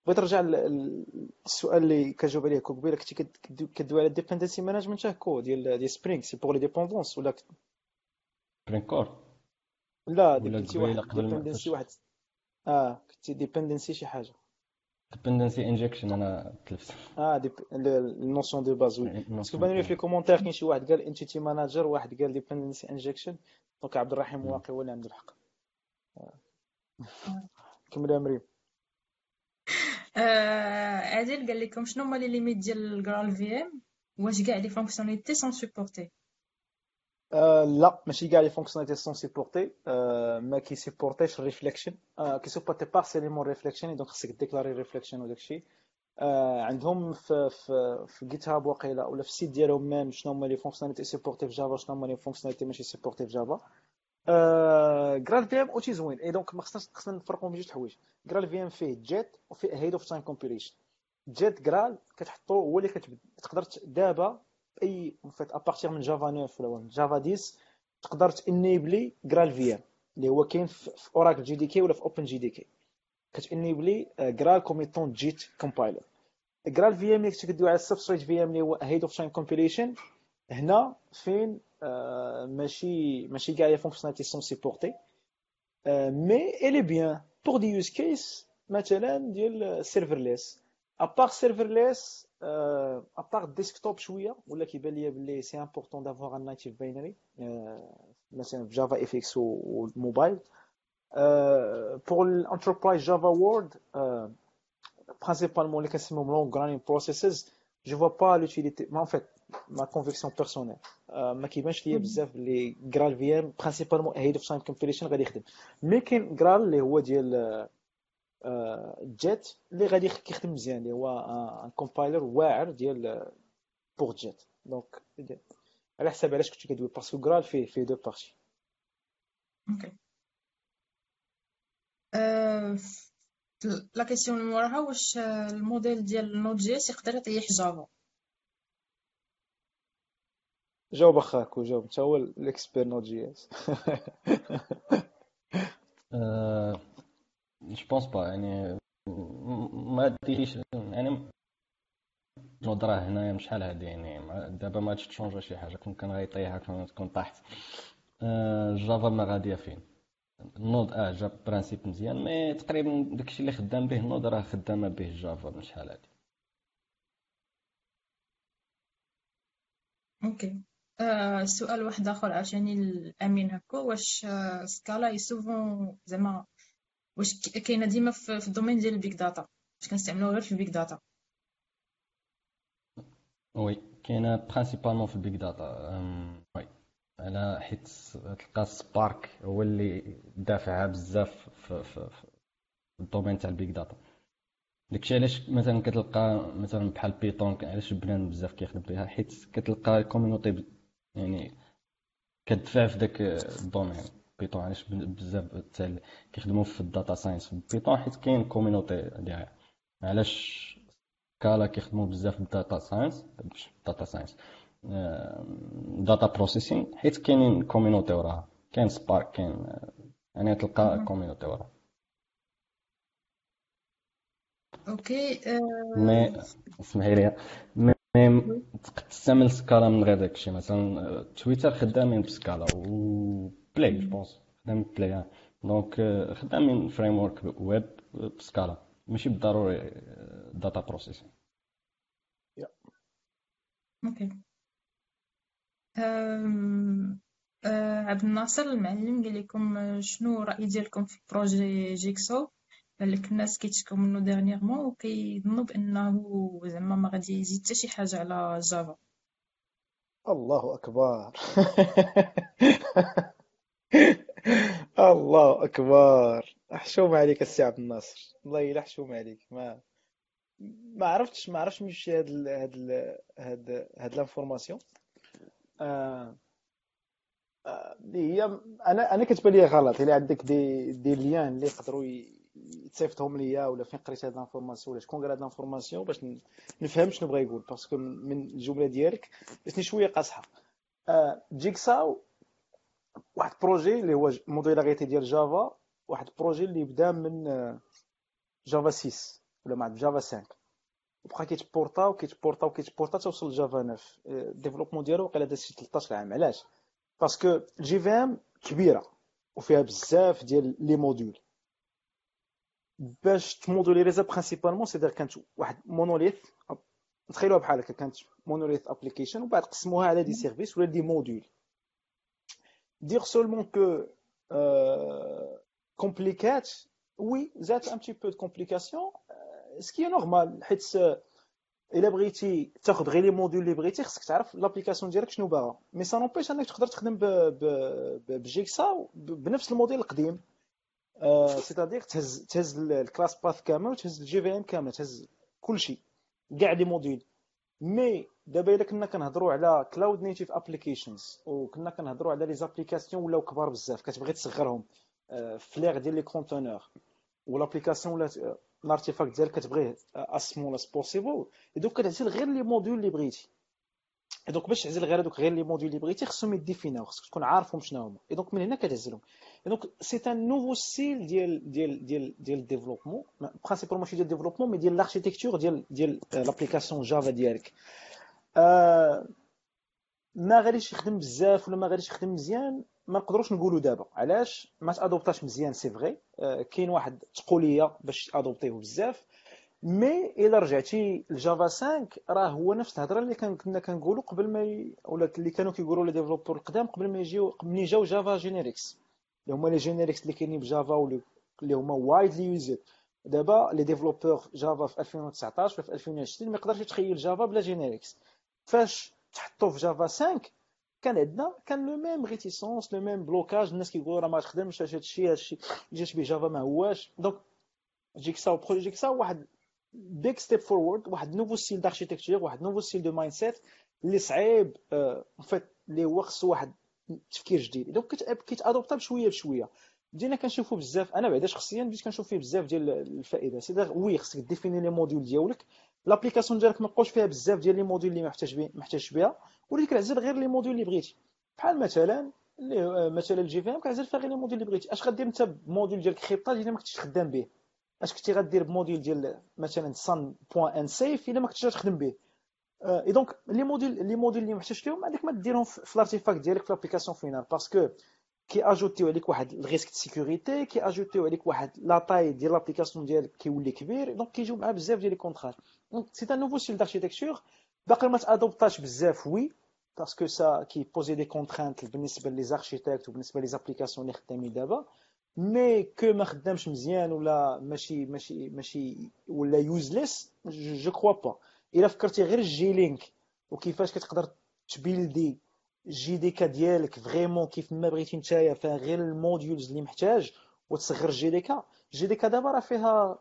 بغيت نرجع للسؤال اللي كجاوب عليه قبيله كنتي كدوي على ال dependency management que ديال ديال Spring c'est pour les dépendances ولا Spring Core لا كنتي واحد. dependency واحد. آه كنتي dependency شي حاجة. dependency injection أنا تلفت. آه des ال notions de base oui parce que بان لي في ال commentaires كاين شي واحد قال entity manager واحد قال dependency injection donc عبد الرحيم واقي هو اللي عنده الحق كمل يا مريم. عادل قال لكم شنو هما les limites ديال ال GraalVM واش كاع les fonctionnalités sont supportées آه لا ماشي كاع les fonctionnalités sont supportées آه ما كيسيبورتيش ال reflection آه كيسيبورتي partiellement reflection donc خصك déclarer reflection وداك الشيء آه عندهم في في في GitHub واقيلا ولا في ال site ديالهم même شنو هما les fonctionnalités supportées في Java شنو هما les fonctionnalités ماشي supportées في Java GraalVM outil زوين. et donc ما خصناش خصنا نفرقوا بين جوج حوايج. GraalVM فيه JIT وفيه ahead of time compilation JIT Graal كتحطو هو اللي كتبدا تقدر دابا en fait à partir من Java 9 ولا Java 10 تقدر تأنيبلي GraalVM اللي هو كاين في Oracle JDK ولا في OpenJDK. كتأنيبلي Graal comme étant JIT compiler GraalVM اللي كتدوي على ال SubstrateVM اللي هو ahead of time compilation هنا فين ماشي ماشي كاع les fonctionnalités sont supportées mais elle est bien pour des use cases مثلا ديال serverless à part serverless à part desktop شوية ولا كيبان ليا بلي c'est important d'avoir un native binary مثلا في JavaFX وال mobile pour ال enterprise Java world principalement اللي كنسميهم long running processes je vois pas l'utilité mais en fait ma conviction personnelle ما كيبانش ليا بزاف اللي GraalVM principalement ahead of time compilation غادي يخدم mais كاين Graal اللي هو ديال JIT اللي غادي كيخدم مزيان اللي هو un compiler واعر ديال pour JIT donc على حساب علاش كنت كدوي parce que Graal فيه فيه deux parties OK la question اللي موراها واش الموديل ديال Node.js يقدر يطيح Java جاوب أخاك وجاوب أنت هو ال expert Node.js. je pense pas يعني ما ديريش يعني نظرة هنايا شحال هادي يعني دابا ما تشونجا شي حاجة. كون كان غيطيحها كون تكون طاحت. Java ما غاديه فين. ال Node آه جاب principe مزيان mais تقريبا داكشي اللي خدام به ال Node راه خدامة به Java من شحال هادي OK آه سؤال واحد آخر عشان الأمين هكا واش آه Scala souvent زعما واش كاينة ديما في, ال domaine ديال ال big data واش كنستعملوها غير في ال big data oui كاينة principalement في ال big data oui على حيت تلقى Spark هو اللي دافعها بزاف في, في, في ال domaine تاع ال big data داكشي علاش مثلا كتلقى مثلا بحال Python علاش بنان بزاف كيخدم بها حيت كتلقى ال community يعني كتدفع في داك ال domaine Python علاش بزاف تاع كيخدموا في ال data science في Python حيت كاين community ديالها علاش Scala كيخدموا بزاف بال data science؟ data science. data processing حيت كاينين community وراها. كاين Spark كاين يعني تلقى community وراها. OK mais اسمحي لي. mais تقدر تستعمل Scala من غير داكشي مثلا تويتر خدامين ب Scala و Play je pense خدامين Play donc خدامين framework web ب Scala ماشي بالضروري data processing OK عبد الناصر المعلم قال لكم شنو الراي ديالكم في projet Jigsaw لك الناس كيتشكوا منه dernièrement وكيظنوا بأنه زعما ما غادي يزيد حتى شي حاجة على Java الله أكبر. الله أكبر. حشوم عليك السي عبد الناصر. والله إلا حشوم عليك. ما ما عرفتش ما عرفتش نمشي هاد ال... هاد ال... هاد هاد l'information. آه... اللي هي أنا أنا كتبان لي غلط. إلا عندك des des liens اللي يقدروا يتصيفطهم ليا ولا فين قريت هاد l'information ولا شكون قال هاد l'information باش نفهم شنو بغا يقول. parce que من الجملة ديالك جاتني شوية قاصحة. Jigsaw واحد projet اللي هو modularité ديال Java واحد projet اللي بدا من Java 6 ولا مع Java 5 وبقى كيتبورتا وكيتبورتا وكيتبورتا توصل ل Java 9 ال développement ديالو وقيلا داز شي 13 عام علاش؟ parce que JVM كبيرة وفيها بزاف ديال les modules. باش تمودوليريزا principalement c'est-à-dire كانت واحد monolith تخيلوها بحال هكا كانت monolith application وبعد قسموها على des services ولا des modules dire seulement que compliqué oui زاد un petit peu de complication ce qui est normal حيت إلا بغيتي تاخذ غير les modules اللي بغيتي خصك تعرف l'application ديالك شنو باغا. mais ça n'empêche إنك تقدر تخدم ب Jigsaw بنفس الموديل القديم. c'est-à-dire تهز تهز ال classpath كامل وتهز ال JVM كامل تهز كلشي كاع les modules. mais دابا إلا كنا كنهضروا على cloud native applications وكنا كنهضروا على les applications ولاو كبار بزاف كتبغي تصغرهم فليغ ديال les conteneurs و l'application ولات ال artifact ديالك كتبغيه as small as possible donc كتعزل غير les modules اللي بغيتي. donc باش تعزل غير هذوك غير les modules اللي بغيتي خصهم يdéfiniاو خصك تكون عارفهم شنو هما donc من هنا كتعزلهم. donc c'est un nouveau style ديال ديال ديال ديال ال développement principal ماشي ديال ال développement mais ديال ال architecture ديال ديال l'application Java ديالك. ما غاديش يخدم بزاف ولا ما غاديش يخدم مزيان ما نقدروش نقولوا دابا. علاش؟ ما تadoptاش مزيان c'est vrai كاين واحد تقولية باش تadoptيه بزاف. mais إلا رجعتي ل Java 5 راه هو نفس الهضرة اللي كنا كنقولوا قبل ما ي... ولا اللي كانوا كيقولوا les développeurs القدام قبل ما يجيو ملي جاو Java generics اللي هما les generics اللي كاينين ب Java واللي هما widely used دابا les développeurs Java في 2019 ولا في 2020 ما يقدرش يتخيل Java بلا generics فاش تحطوا في Java 5 كان عندنا كان les mêmes réticences le même blocage الناس كيقولوا راه ما تخدمش هذا الشيء جات به Java ما هواش. donc Jigsaw projet Jigsaw واحد big step forward واحد nouveau style d'architecture واحد nouveau style de mindset اللي صعيب en fait اللي هو خصو واحد تفكير جديد. donc كيتadoptا بشويه بشوية. بدينا كنشوفوا بزاف أنا بعدا شخصيا بديت كنشوف فيه بزاف ديال الفائدة. c'est oui خصك définir les modules ديالك. l'application ديالك ما بقاوش فيها بزاف ديال les modules اللي محتاج بيه محتاج بها. وليك كنعزل غير les modules اللي بغيتي. بحال مثلا اللي مثلا الجي في ام كنعزل فيها غير لي موديول اللي بغيتي. أش غدير أنت بموديول ديالك؟ خطة اللي ما كنتيش خدام به. اش كنتي غدير بموديل ديال مثلا سان بوان ان سيف الا ما كنتيش تخدم به اي دونك لي موديل لي موديل اللي محتاج لهم عندك ما ديرهم في الارتيفاكت ديالك في لابليكاسيون فينال باسكو كي اجوتيو عليك واحد الريسك دو سيكوريتي كي اجوتيو عليك واحد لا طاي ديال لابليكاسيون ديالك كيولي كبير دونك كيجيو معاه بزاف ديال لي كونترات دونك سي ان نوفو ستيل داركتيكتور باقي ما تadoptاش بزاف oui parce que ça كي posي des contraintes بالنسبة les architectes وبالنسبه les applications اللي خدامين دابا mais que ما خدامش مزيان ولا ماشي ماشي ماشي ولا useless je crois pas الا فكرتي غير ال jlink وكيفاش كتقدر تbuildي JDK ديالك vraiment كيف ما بغيتي نتايا فيها غير ال modules اللي محتاج وتصغر جي دي كا جي دي كا دابا راه فيها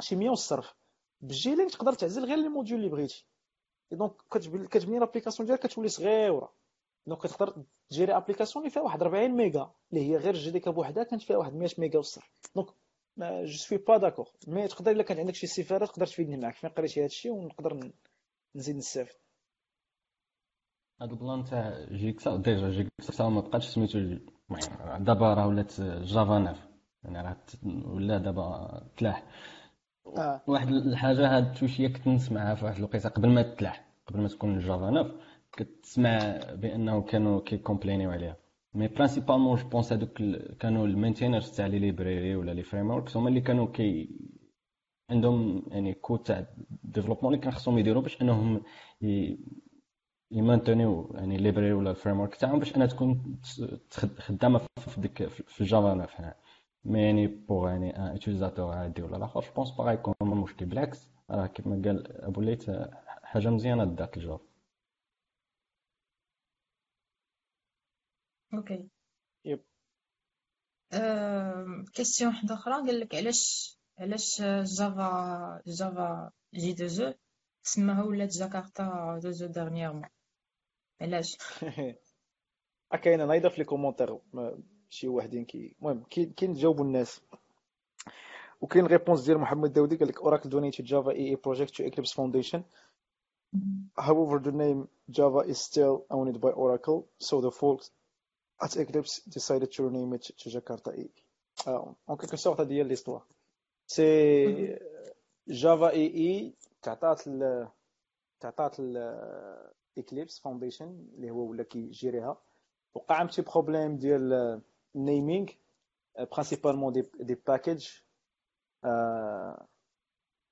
شي 100 والصرف ب ال jlink تقدر تعزل غير les modules اللي بغيتي donc كتبني l'application ديالك كتولي صغيره donc كتقدر تgérer application اللي فيها واحد 40 ميجا اللي هي غير JDK بوحدها كانت فيها واحد 100 ميجا والصرف donc je suis pas d'accord mais تقدر إلا كان عندك شي استفاده تقدر تفيدني معاك. فين قريتي هادشي ونقدر نزيد نستافد. هاد ال plan تاع Jigsaw déjà Jigsaw ما بقاتش سميتو دابا راه ولات Java 9. يعني راه ولا دابا تلاح. آه. واحد الحاجة هاد شوية كنت نسمعها في واحد الوقيتة قبل ما تلاح قبل ما تكون Java 9. كتسمع بأنه كانوا كيcomplainيو عليها. mais principalement je pense هذوك كانوا ال maintainers تاع les libraries ولا les frameworks هما اللي كانوا كي عندهم يعني كود تاع développement اللي كان خصهم يديروا باش أنهم يmaintenيو يعني library ولا ال framework تاعهم باش أنها تكون خدامة في ديك في ال Java 9 mais يعني pour يعني un utilisateur عادي ولا الآخر je pense pas غيكون مشكل بالعكس راه كيما قال أبو ليت حاجة مزيانة دات ال Java OK yep question واحدة أخرى قال لك علاش علاش Java Java J2E سماها ولات Jakarta J2E dernièrement علاش؟ كاين نايضه في les commentaires شي وحدين كي المهم كاين تجاوبوا الناس. وكاين réponse ديال محمد داودي قال لك Oracle donated Java EE project to Eclipse Foundation However, the name Java is still owned by Oracle, so the folks at Eclipse decided to rename it to Jakarta EE. Uh, en quelque sorte, هذه هي l'histoire. c'est Java EE تعطات ال تعطات الاكليبس فاونديشن اللي هو ولا كيجيريها وقع عم شي بروبليم ديال نيمينغ برينسيبالمون دي دي باكيج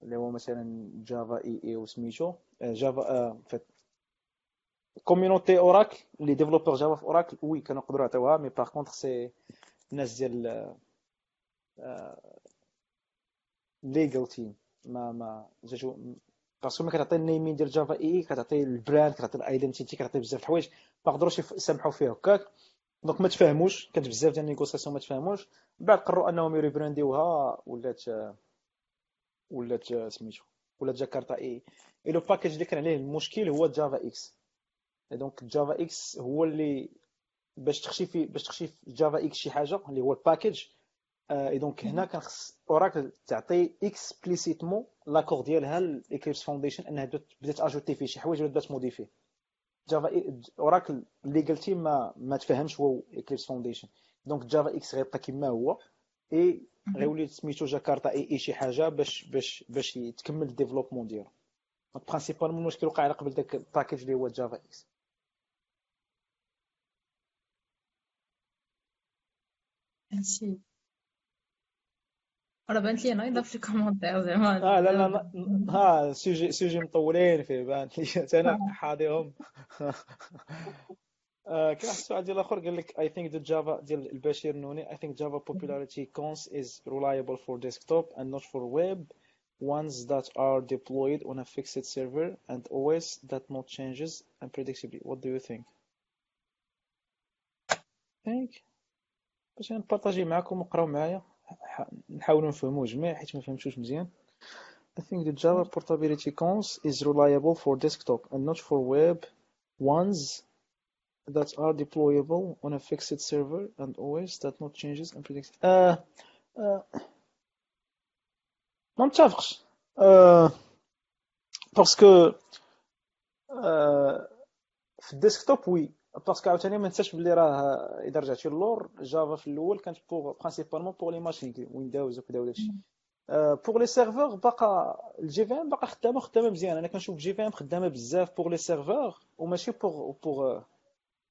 اللي هو مثلا جافا اي اي وسميتو جافا فيت كوميونيتي اوراكل اللي ديفلوبر جافا في اوراكل وي كانوا يقدروا يعطيوها مي باغ كونتر سي الناس ديال legal team ما ما جاتو parce que ما كتعطي ال naming ديال Java EE كتعطي ال brand كتعطي ال identity كتعطي بزاف الحوايج ما قدروش يسمحوا فيه هكاك donc ما تفاهموش كانت بزاف ديال ال négociations ما تفاهموش بعد قرروا انهم يrebrandيوها ولات ولات سميتو ولات Jakarta EE le package اللي كان عليه المشكل هو javax donc javax هو اللي باش تخشي في باش تخشي في javax شي حاجة اللي هو ال package et donc هنا كان خص Oracle تعطي explicitement l'accord ديالها ل Eclipse Foundation إنها بدات ajouter فيه شي حوايج ولا بدات modifier Java Oracle legal team ما ما تفاهمش هو Eclipse Foundation donc javax غيبقى كما هو et غيولي سميتو Jakarta اي اي شي حاجة باش باش باش تكمل ال développement ديالو. Principalement المشكل وقع على قبل داك ال package اللي هو javax ماشي راه بانت لي نايضه في les commentaires زعما آه لا لا لا ها سوجي سوجي مطولين فيه بانت لي أنا حاضيهم آه، كاين واحد السؤال ديال الآخر قال لك I think the Java ديال البشير نوني I think Java popularity cons is reliable for desktop and not for web. Ones that are deployed on a fixed server and OS that not changes unpredictably. What do you think? Think? باش نبارطاجي معكم وقراو معايا نحاولوا نفهموا جميع حيت ما فهمتوش مزيان I think the Java portability cons is reliable for desktop and not for web ones that are deployable on a fixed server and OS that not changes and predicts آه آه ما متفقش آه باسكو آه في ال desktop oui parce que عاوتاني ما ننساش بلي راه اذا رجعتي للور Java في الأول كانت pour principalement pour les machines Windows وكذا وداكشي pour les serveurs باقا ال JVM باقا خدامه خدامة مزيان أنا كنشوف JVM خدامة بزاف pour les serveurs وماشي pour pour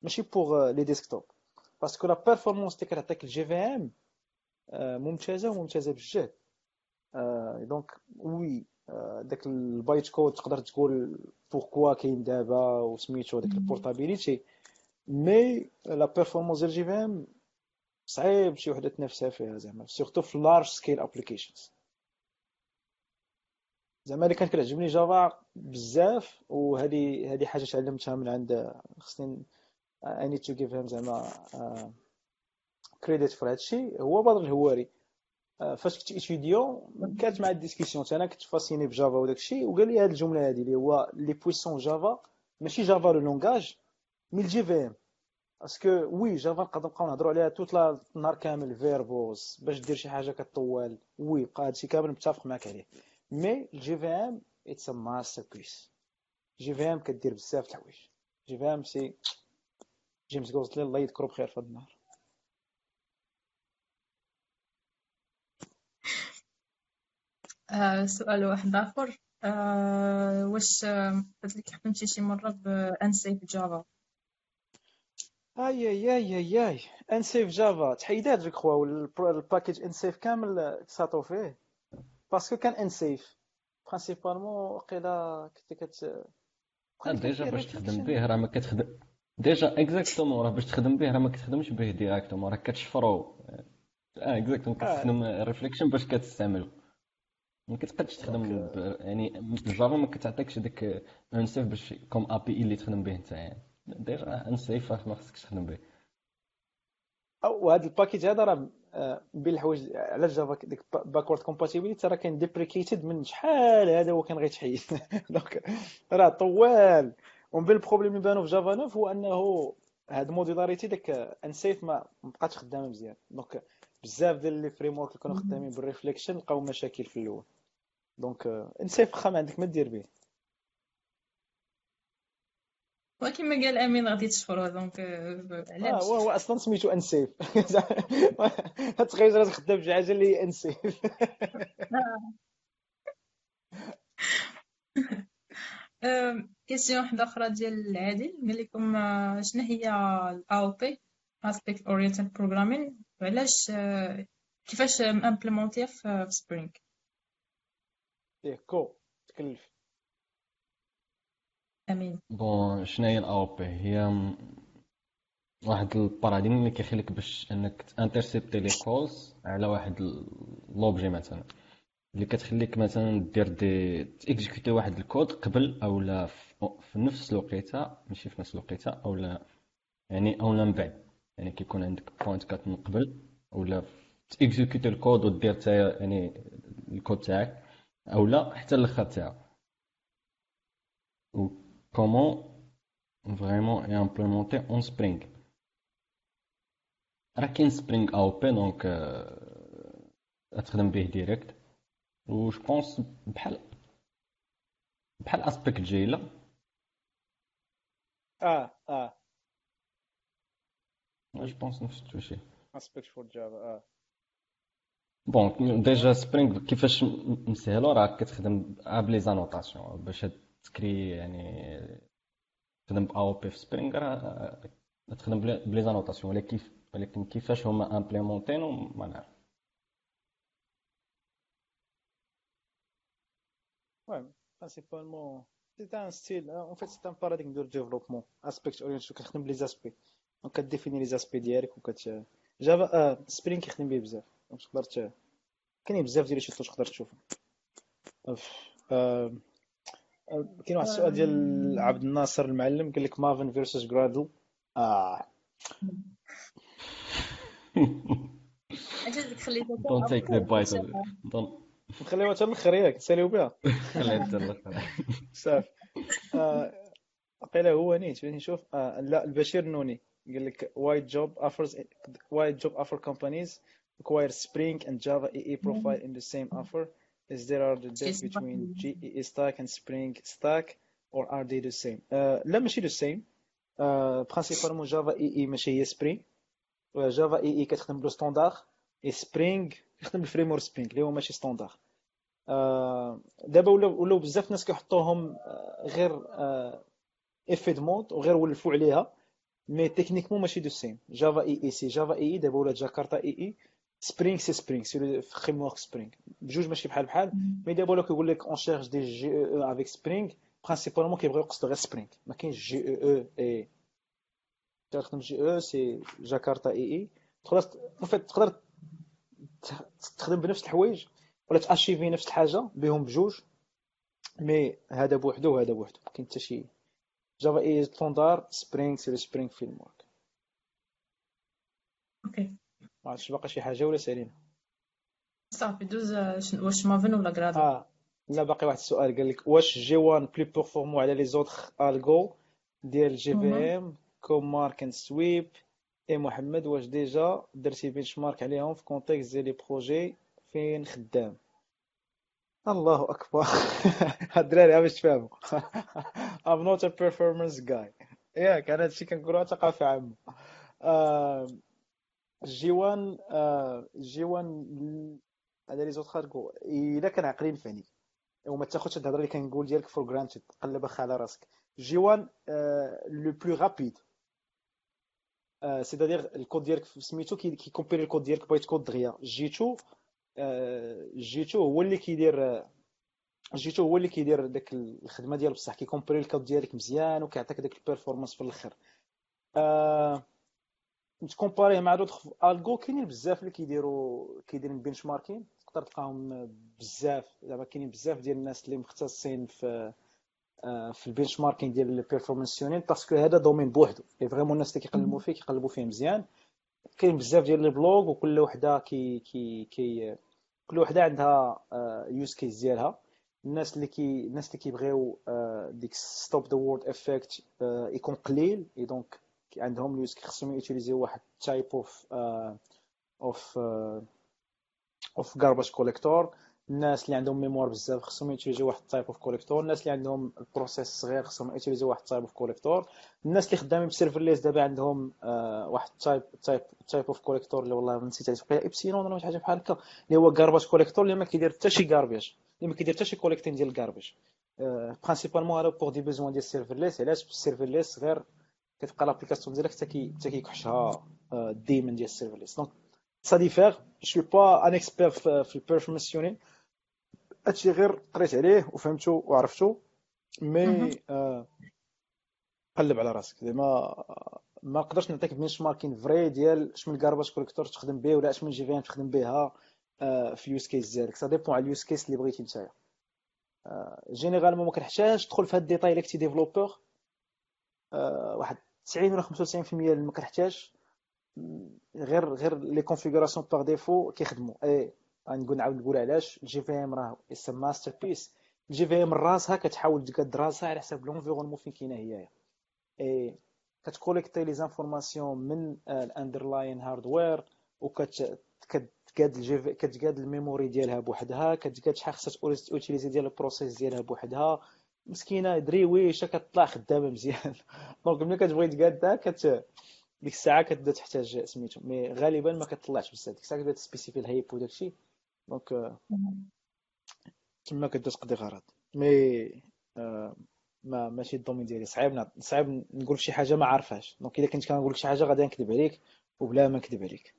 ماشي pour les desktops parce que la performance اللي كتعطيك ال JVM ممتازة وممتازة بجد donc oui داك ال bytecode تقدر تقول pourquoi كاين دابا وسميتو داك la portabilité mais la performance ديال JVM صعيب شي وحدة تنافسها فيها زعما surtout في large scale applications زعما اللي كانت كتعجبني Java بزاف وهذه هذه حاجة تعلمتها من عند خصني I need to give him زعما credit for هادشي هو بدر الهواري. فاش كنت اتيديو كانت مع la discussion أنا كنت fasciné ب Java وداك الشيء وقال لي هذه الجملة هذه اللي هو la puissance Java ماشي Java le langage mais ال JVM. parce que oui Java نقدر نبقاو نهضروا عليها toute النهار كامل. verbeuse باش دير شي حاجة كطوال. oui بقى هادشي كامل متفق معاك عليه. مي الجي في ام اتس ا ماستر بيس جي في ام كدير بزاف د الحوايج جي في ام سي جيمس غوزلي الله يذكرو بخير في هذا النهار. آه سؤال واحد آخر. آه واش قلت لك شي مرة بانسيف جافا اي اي اي اي اي انسيف جافا تحيدات جو كخوا الباكيج انسيف كامل تساطو فيه باسكو كان انسيف Principalement وقيلا كنت كت déjà باش تخدم به راه ما كتخدم. Déjà exactement راه باش تخدم به راه ما كتخدمش به directement راه كتشفرو. آه exactement كتخدم reflection باش كتستعملو ما كتقدش تخدم يعني ال Java ما كتعطيكش داك unsafe باش comme API اللي تخدم به انت يعني déjà unsafe ما خصكش تخدم به. أو هذا ال package هذا راه بين الحوايج على Java ديك backward compatibility راه كان deprecated من شحال هذا هو كان غيتحيد. Donc راه طوال. ومن بين les problèmes اللي بانوا في Java 9 هو أنه هاد la modularité داك unsafe ما بقاتش خدامة مزيان. Donc بزاف ديال les frameworks اللي كانوا خدامين بال reflection لقاو مشاكل في الأول. Donc unsafe ما عندك ما دير به. وكما قال امين غادي تشفرو donc علاش آه هو أصلا سميتو unsafe تخيل راسك خدام بشي حاجة اللي unsafe Question وحده أخرى ديال عادل قال لكم شنو هي ال AOP aspect oriented programming. وعلاش كيفاش implémentيها في Spring إيه كو تكلف آمين. Bon شنو هي ال AOP هي واحد le paradigme اللي كيخليك باش إنك تا intercepter les calls على واحد l'objet مثلا. اللي كتخليك مثلا دير دي تيكزيكوتي واحد الكود قبل أو لا في نفس الوقيتة ماشي في نفس الوقيتة أو لا يعني أو لا من بعد. يعني كيكون عندك pointcut من قبل ولا ت exécuter الكود ودير تا يعني الكود تاعك أو لا حتى الأخر تاعو. و كومون فريمون امبليمونتي اون سبرينغ راه كاين سبرينغ أو بي دونك تخدم به ديريكت و جو بونس بحال بحال اسبيكت جايله آه آه. جو بونس نفس الشيء Aspect for Java آه. Bon déjà Spring كيفاش مسهلو راه كتخدم ب les annotations باش تcréer يعني تخدم ب AOP في Spring راه تخدم ب les annotations. ولكن ولكن كيفاش هما implémentينو ما نعرف. Ouais, principalement, c'est un style, en fait, c'est un paradigme de développement, aspect orienté, كتخدم ب les aspects Donc ك définir les aspects ديالك وكت Java Spring كيخدم به بزاف donc تقدر كاينين بزاف ديال الشيء تقدر تشوفهم. كاين واحد السؤال ديال عبد الناصر المعلم قال لك Maven versus Gradle آه. Don't take the bait of it. Don't. نخليوها حتى الآخر ياك نساليو بها. خليها حتى الآخر صافي. قيله هو نيت نشوف آه لا البشير نوني. قال لك وايد جوب offers وايد جوب offer companies require Spring and Java EE profile in the same offer. Is there are the difference between JEE stack and Spring stack or are they the same? Uh, لا ماشي the same. Uh, principalement Java EE ماشي هي Spring. Java EE كتخدم plus standard et Spring كيخدم بال framework Spring اللي هو ماشي standard آه دابا ولاو ولاو بزاف الناس كيحطوهم آه غير abus de mot وغير ولفوا عليها. mais techniquement ماشي the same Java EE c'est Java EE دابا ولات Jakarta EE Spring c'est Spring c'est framework Spring بجوج ماشي بحال بحال mais دابا ولاو كيقول لك on cherche du JEE avec Spring principalement كيبغيو يقصدوا غير Spring ما كاينش JEE et تخدم JEE c'est Jakarta EE تقدر تقدر تخدم بنفس الحوايج ولا ت achieve ي نفس الحاجة بهم بجوج mais هذا بوحدو وهذا بوحدو ما كاين حتى شي Java EE standard Spring c'est Spring framework OK ما عرفتش باقا شي حاجة ولا سالينا. صافي دوز واش Maven ولا Gradle؟ آه لا باقي واحد السؤال. قال لك واش G1 plus performant على les autres algos ديال JVM comme Mark and Sweep اي محمد واش ديجا درتي بنش مارك عليهم في كونتكست ديال لي بروجي فين خدام؟ الله أكبر. هاد الدراري باش تفهموا. I'm not a performance guy. ياك أنا هادشي كنقولها ثقافة عامة. جي وان جي وان هذا لي زوط خارجو إلا كان عقلين فاني وما تاخذش الهضرة اللي كنقول ديالك فور جرانتد قلب اخا على راسك. جي وان لو بلو رابيد سيتادير الكود ديالك سميتو كيكومبيري الكود ديالك بغيت كود دغيا. جيتو جيتو هو اللي كيدير جيتو هو اللي كيدير داك الخدمة ديال بصح كيكومبيري الكود ديالك مزيان وكيعطيك داك البيرفورمانس في الآخر تكومباريه مع دوطخ الجو كاينين بزاف اللي كيديروا كيديروا بنش ماركين تقدر تلقاهم بزاف. زعما كاينين بزاف ديال الناس اللي مختصين في في ال benchmarking ديال ال performance tuning parce que هذا domaine بوحدو. et vraiment الناس اللي كيقلبوا فيه كيقلبوا فيه مزيان. كاين بزاف ديال les blogs وكل وحدة كي كي كي كل وحدة عندها use case ديالها. الناس اللي كي الناس اللي كيبغيو ديك stop the world effect يكون قليل. et donc عندهم ال use خصهم ي utiliser و واحد type of of of garbage collector الناس اللي عندهم mémoire بزاف خصهم ي utiliser و واحد type of collector الناس اللي عندهم ال process صغير خصهم ي utiliser و واحد type of collector الناس اللي خدامين ب serverless دابا عندهم آه واحد type type type of collector اللي والله نسيت عليه إبسيلون ولا شي حاجة بحال هكا. اللي هو garbage collector اللي ما كيدير حتى شي garbage اللي ما كيدير حتى شي collecting ديال ال garbage principalement هذا pour des besoins ديال ال serverless علاش؟ ال serverless غير كتبقى l'application ديالك حتى كي حتى كيكحشها الديمن ديال ال serverless donc ça d'ailleurs je suis pas un expert في ال performance هادشي غير قريت عليه وفهمتو وعرفتو mais قلب على راسك. زعما ما نقدرش نعطيك benchmarking vrai ديال اش من garbage collector تخدم به ولا اش من JVM تخدم بها في ال use case ديالك. ça dépend على ال use case اللي بغيتي نتايا. généralement ما كنحتاج تدخل في هاد الديتاي إلا كنتي développeur واحد 90 ولا 95% ما كنحتاج. غير غير les configurations par défaut كيخدموا. اي غنقول نعاود نقول علاش. ال JVM راه it's masterpiece ال JVM راسها كتحاول كدراسها على حساب l'environnement فين كاينة هي. et كت collecter les informations من ال underlying hardware وكت كتقاد الجي كتقاد ال memory ديالها بوحدها. كتقاد شحال خصها utiliser ديال ال process ديالها بوحدها. مسكينة دريويشه كتطلع خدامة مزيان. donc ملي كتبغي تقادها كت ديك الساعة كتبدا تحتاج سميتو. mais غالبا ما كتطلعش بزاف. ديك الساعة كتبدا ت spécifier ال heap وداكشي. donc تما كتبدا تقضي غرض. mais ما ماشي ال domaine ديالي. صعيب صعيب نقول شي حاجة ما عارفهاش. donc إلا كنت كنقول لك شي حاجة غادي نكذب عليك وبلا ما نكذب عليك.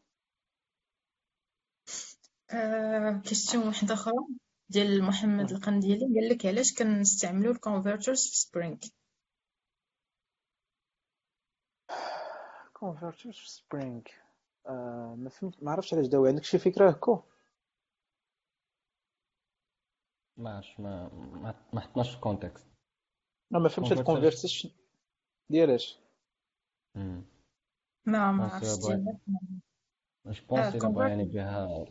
question واحدة أخرى. ديال محمد القنديلي قال لك علاش كنستعملوا ال converters في Spring converters في Spring ما فهمت ما عرفتش علاش داوي عندك شي فكرة هكا ما عرفتش ما ما حطناش في context ما فهمتش هاد ال converters ديال اش ما ما عرفتش je bon بغا يعني بها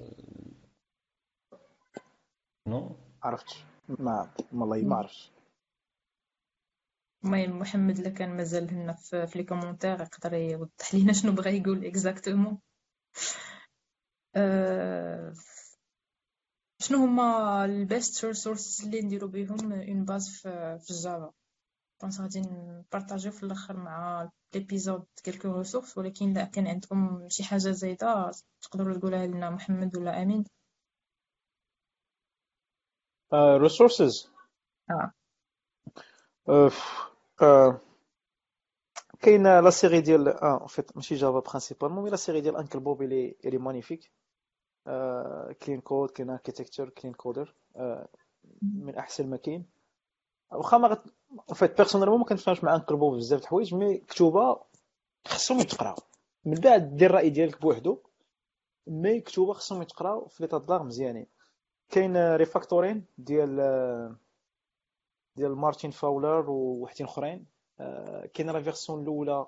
non؟ عرفتش. ما والله ما عرفتش. المهم محمد إلا كان مازال هنا في, في les commentaires يقدر يوضح لينا شنو بغا يقول exactement أه شنو هما ال best resources اللي نديرو بهم en base في, في ال Java bon غادي ن partager و في الأخر مع l'épisode quelques ressources ولكن إلا كان عندكم شي حاجة زايدة تقدروا تقولها لنا محمد ولا أمين. resources آه. كاين la série ديال آه en fait ماشي Java principalement mais la série ديال Uncle Bob اللي اللي magnifique Clean Code كاين Architecture Clean Coder من أحسن ما كاين. واخا ما فيت personnellement ما كنفهمش مع Uncle Bob بزاف د الحوايج mais كتوبة خصهم يتقراو. من بعد دير الراي ديالك بوحدو mais كتوبة خصهم يتقراو في ليطا دلاغ مزيانين. كاين Refactoring ديال ديال مارتين فاولر ووحدين أخرين. كاين la version الأولى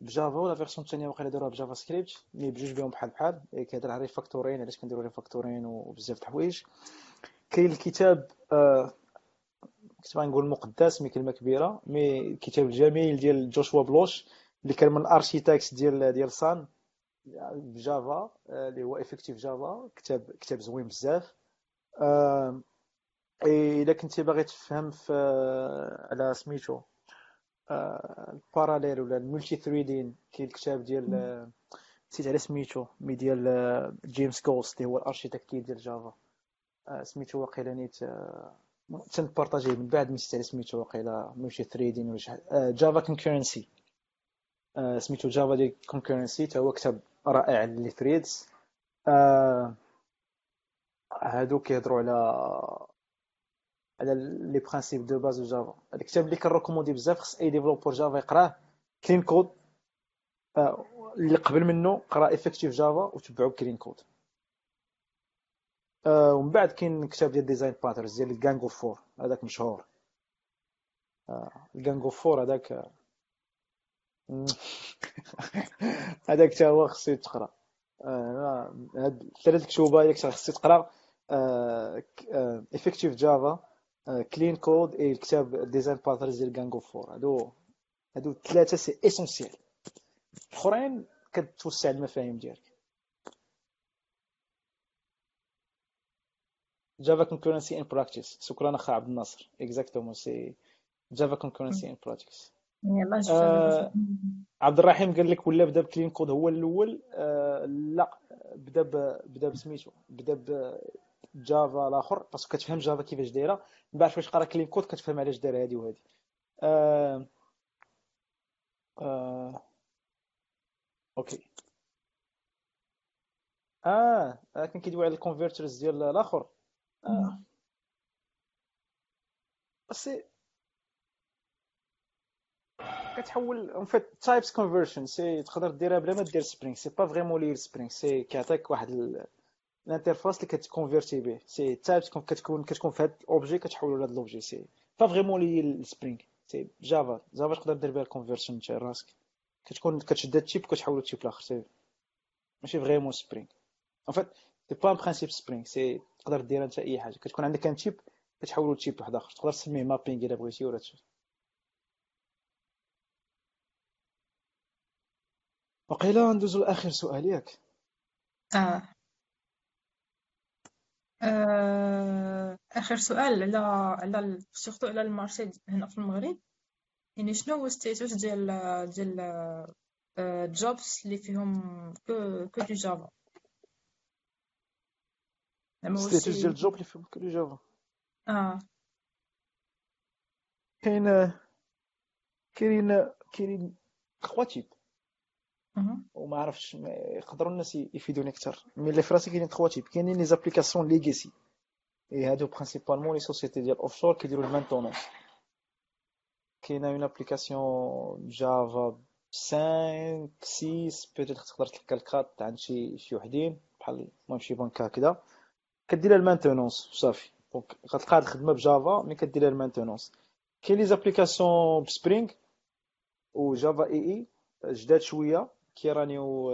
ب Java و la version الثانية واقيلا داروها ب JavaScript mais بجوج بهم بحال بحال كيهضر على refactoring علاش كنديرو refactoring وبزاف د الحوايج. كاين الكتاب كنت نقول مقدس mais كلمة كبيرة mais الكتاب الجميل ديال Joshua Bloch اللي كان من ال architecte ديال ديال Sun ب Java اللي هو Effective Java كتاب كتاب زوين بزاف. إلا كنتي باغي تفهم في على سميتو ال parallèle ولا ال multithreading كاين الكتاب ديال نسيت على سميتو mais ديال جيمس جوست اللي هو ال architecte ديال Java. سميتو واقيلا نيت تن partager ه من بعد نسيت على سميتو واقيلا multithreading ولا شحال Java Concurrency سميتو Java ديال Concurrency تا هو كتاب رائع les threads هادو كيهضروا على على les principes de base de Java. الكتاب اللي كن recommander بزاف خص أي développeur Java يقراه Clean Code. اللي قبل منه قرا Effective Java وتبعو ب Clean Code. ومن بعد كاين كتاب ديال Design Patterns ديال ال Gang of Four هذاك مشهور. ال Gang of Four هذاك هذاك حتى هو خصو يتقرا. هاد ثلاث كتوبه خصو تقرا. Effective Java Clean Code et الكتاب Design Patterns ديال Gang of Four هادو هادو ثلاثة c'est essentiel الاخرين كتوسع المفاهيم ديالك. Java Concurrency in Practice شكرا اخا عبد الناصر. Exactement c'est Java Concurrency in Practice يلا عبد الرحيم قال لك ولا بدا ب Clean Code هو الأول؟ آه لا بدا بدا بسميتو بدا ب Java الآخر parce que كتفهم Java كيفاش دايرة من بعد فاش قرا Clean Code كتفهم علاش دار هادي وهادي. آه آه OK. آه كان كيدوي على les converters ديال الآخر آه. كتحول en fait types conversion c'est تقدر ديرها بلا ما دير Spring c'est pas vraiment lié Spring c'est كيعطيك واحد ال interface اللي كت convertir به ces types كتكون كتكون في هاد ال objet كتحولو لهاد ال objet c'est pas vraiment lié ال Spring c'est Java Java تقدر دير بها ال conversion تاع راسك كتكون كتشد ال type وكتحولو ل type الآخر c'est ماشي vraiment Spring en fait c'est pas en principe Spring c'est تقدر دير انت اي حاجة كتكون عندك un type كتحولو ل type واحد اخر تقدر تسميه mapping الا بغيتي ولا تشوف وقيلا ندوزو لاخر سؤال ياك آه آه، آخر سؤال على على سورتو على le marché هنا في المغرب. يعني شنو هو statut ديال ديال jobs اللي فيهم que que du Java؟ statut ديال ال job اللي فيهم que du Java. آه. كاين كاينين كاينين 3 types أها وما عرفتش يقدروا الناس يفيدوني أكثر mais اللي في راسي كاينين 3 types كاينين les applications legacy. إي هادو principalement les sociétés ديال offshore كيديروا la maintenance كاينة une application Java 5 6 peut-être تقدر تلقى الكات عند شي شي وحدين بحال المهم شي بنك هكذا. كدير la maintenance صافي. donc غتلقى الخدمة ب Java mais كدير la maintenance كاين les applications ب Spring و Java EE جداد شوية. كيرانيو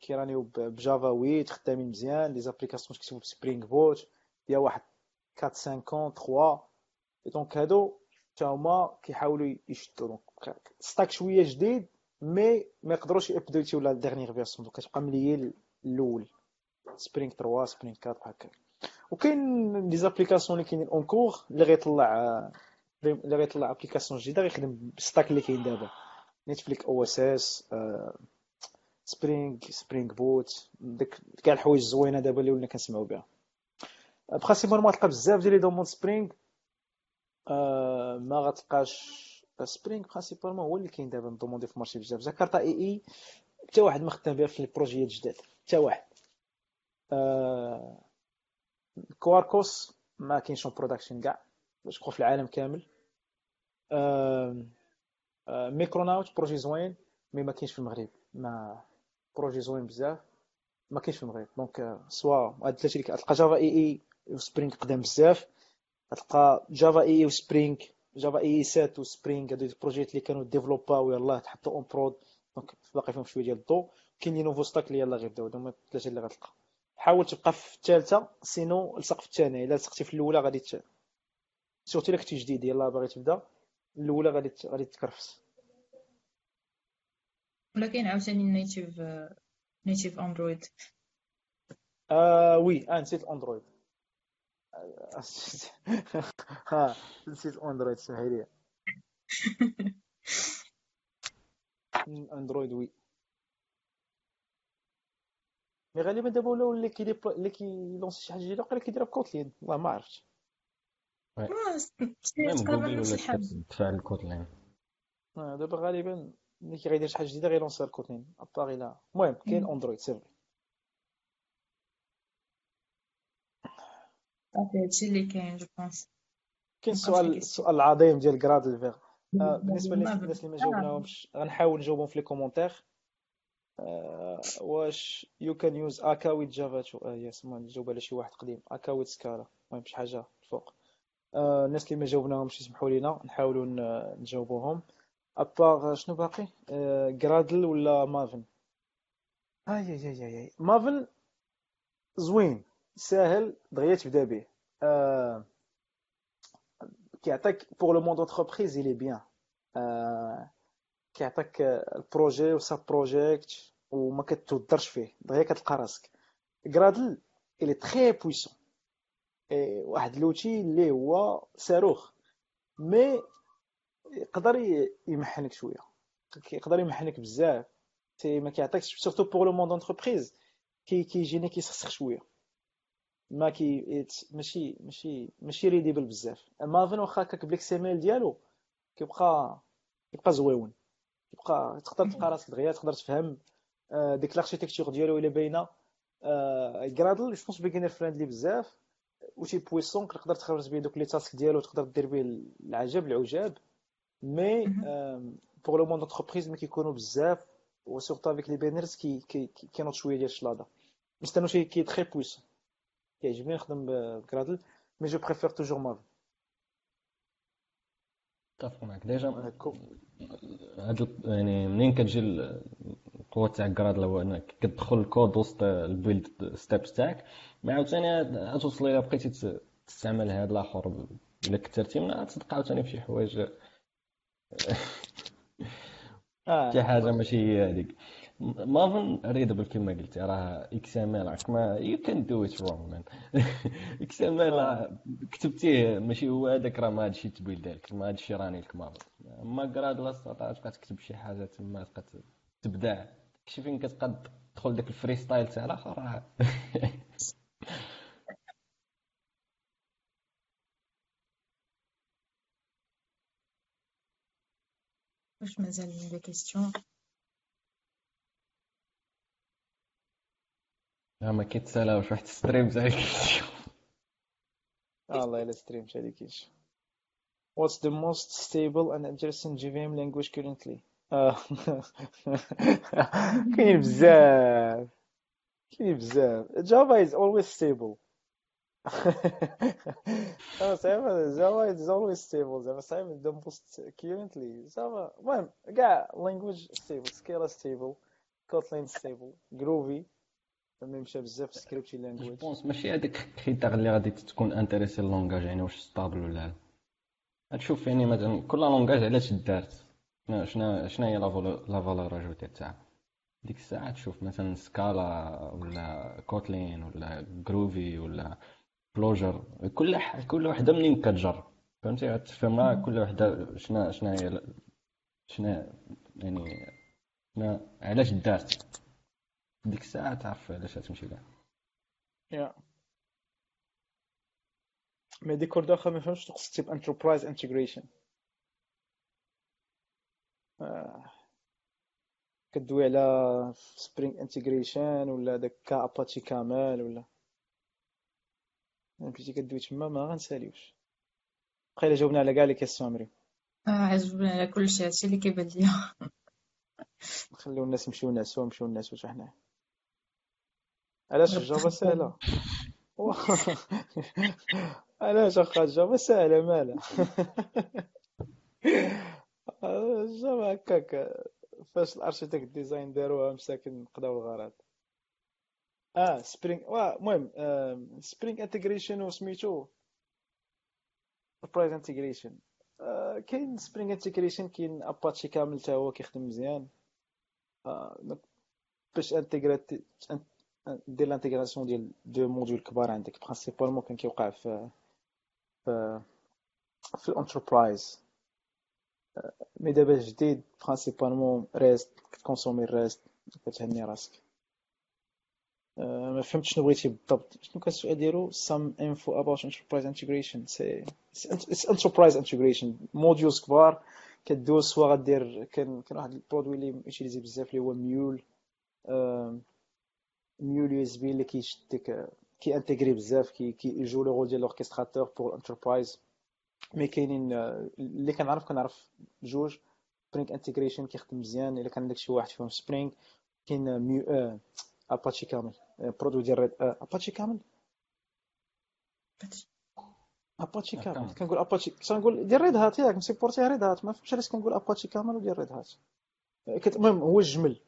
كيرانيو بجافا 8 خدامين مزيان les applications كيكتبوا ب Spring Boot فيها واحد 4 5 3 donc هادو حتى هما كيحاولوا يشدوا دونك stack شوية جديد mais ما يقدروش ي updateيو la dernière version donc كتبقى ملي الأول Spring 3 Spring 4 هكا وكاين les applications اللي كاينين en cours اللي غيطلع اللي غيطلع application جديده غيخدم بال stack اللي كاين دابا Netflix OSS Spring Spring Boot ديك كاع الحوايج الزوينة دابا اللي ولينا كنسمعوا بها. Principalement تلقى بزاف ديال les demandes Spring ما غتلقاش Spring principalement هو اللي كاين دابا demandé في le marché بزاف. Jakarta EE حتى واحد ما خدام بها في ال projetات الجداد حتى واحد. Quarkus ما كاينش production كاع باش في العالم كامل. Micronaut projet زوين mais ما كاينش في المغرب. mais projet زوين بزاف ما كاينش في المغرب donc soit هاد ثلاثة اللي كتلقى Java EE و Spring قدام بزاف تلقى Java EE و Spring Java EE 7 و Spring هادو ال projetات اللي كانوا développاو يلاه تحطوا en prod donc باقي فيهم شوية ديال الضو كاين les nouveaux stacks اللي يلاه غيبداو. هما الثلاثة اللي غتلقى. حاول تبقى في الثالثة sinon لصق في الثانية. إلا لصقتي في الأولى غادي surtout إلا كنتي جديد يلاه باغي تبدأ. الأولى غادي غادي تكرفس. ولا كاين عاوتاني native native Android آه oui آه نسيت Android ها نسيت Android سهل Android oui. mais غالبا دابا ولاو اللي كي اللي كي lancer شي حاجة جديدة وقيلا كيديرها ب Kotlin والله ما عرفتش تقريبا نفس الحاجة. تفعل ال Kotlin دابا غالبا ملي غيدير شي حاجة جديده غي lancer ال Kotlin à part الا المهم كاين Android c'est vrai صافي هادشي اللي كاين je pense كاين السؤال السؤال العظيم ديال Gradle vs بالنسبة للناس اللي ما جاوبناهمش. غنحاول نجاوبهم في les commentaires واش you can use Akka with Java too yes نجاوب على شي واحد قديم. Akka with Scala المهم شي حاجة فوق. الناس اللي ما جاوبناهمش يسمحوا لينا. نحاولوا نجاوبوهم. à part شنو باقي؟ Gradle ولا Maven آي آي آي آي Maven زوين ساهل دغيا تبدا به. آه كيعطيك pour le monde entreprise il est bien كيعطيك ال projet و sub-project وما كتودرش فيه. دغيا كتلقى راسك. Gradle il est très puissant واحد l'outil اللي هو صاروخ. mais يقدر يمحنك شوية. يقدر يمحنك بزاف. ما كيعطيكش surtout pour le monde entreprise كي كيجيني كيسخسخ شوية. ما كي ماشي ماشي ماشي readable بزاف. Maven واخا هكاك ب l'XML ديالو كيبقى كيبقى زويون كيبقى تقدر تلقى راسك دغيا تقدر تفهم آه، ديك ال architecture ديالو إلا باينة. Gradle je pense beginner friendly بزاف. و c'est puissant تقدر تخرج به دوك les tasks ديالو تقدر دير به العجب العجاب. mais pour le monde entreprise ملي كيكونوا بزاف و surtout avec les beginners كي كينوض شوية ديال الشلاضه نستناو شي كي très puissant كيعجبني نخدم ب Gradle mais je préfère toujours Maven متفق معك. déjà هاد يعني منين كتجي القوة تاع Gradle هو إنك كتدخل الكود وسط ال build steps تاعك. mais عاوتاني توصل إلى بقيتي تستعمل هاد الآخر إلا كثرتي منها عاوتاني فشي حوايج آه. شي حاجة ماشي هي هذيك. ما أظن ريدبل كما قلتي راه إكس ام ال ما يو كان دو ات رونغ مان إكس ام ال كتبتيه ماشي هو هذاك راه ما هادشي التبويل ديالك ما هادشي راني لك ما أما كراد لاصا تبقى تكتب شي حاجة تما تبقى تبدع. شي فين كتبقى تدخل داك الفري ستايل تاع الآخر راه واش مازال des questions ما كيتسالاوش واحد stream تاع ال questions الله الا stream تاع ال questions What's the most stable and interesting JVM language currently? كاين بزاف كاين بزاف Java is always stable. زعما ماشي ال critère اللي غادي تكون intéressé يعني واش stable ولا لا يعني مثلا كل علاش دارت شنو شنو هي la valeur ajoutée تاعها ديك الساعة تشوف مثلا Scala ولا Kotlin ولا Groovy ولا Clojure كل كل وحدة منين كتجر؟ فهمتي؟ تفهم كل وحدة شنو شنو هي شنو يعني شنو علاش دارت؟ ديك الساعة تعرف علاش تمشي لها. yeah. mais ديك ورده أخرى ما فهمتش تقصد type enterprise integration كدوي على Spring Integration ولا داك كا Apache Camel ولا مشيتي كدوي تما ما غنساليوش بقى جاوبنا على كاع les questions مريم آه عجبني على كلشي هادشي اللي كيبان ليا نخليو الناس يمشيو نعسو ونمشيو نعسو حنايا علاش ال Java سهلة علاش اخا ال Java سهلة مالها ال Java هكاك فاش ال architect design داروها مساكن قضاو الغرض آه Spring المهم Spring Integration وسميتو enterprise integration كاين Spring Integration كاين Apache Camel حتى هو كيخدم مزيان. آه، باش integrate دير l'intégration ديال deux modules كبار عندك. principalement كان كيوقع في في ال enterprise mais دابا جديد principalement REST كت consommer REST كتهني راسك. ما فهمتش شنو بغيتي بالضبط. شنو كان السؤال ديالو؟ Some info about enterprise integration. c'est enterprise integration. موديولز كبار. كدوز سوا غدير كان كان واحد البرودوي اللي يوتيليزي بزاف اللي هو ميول. ميول يو اس بي اللي كيشد ديك كي انتيغري بزاف كي كيجو لو رول ديال لوركستراتور بور الانتربرايز مي كاينين اللي كنعرف كنعرف جوج. سبرينغ انتيغريشن كيخدم مزيان. إلا كان عندك شي واحد فيهم سبرينغ كاين اباتشي كامل برودوي ديال ريد اباتشي كامل اباتشي كامل كنقول اباتشي كنقول ديال ريد هات ياك مسيبورتي ريد هات ما فهمتش علاش كنقول اباتشي كامل وديال ريد هات المهم هو الجمل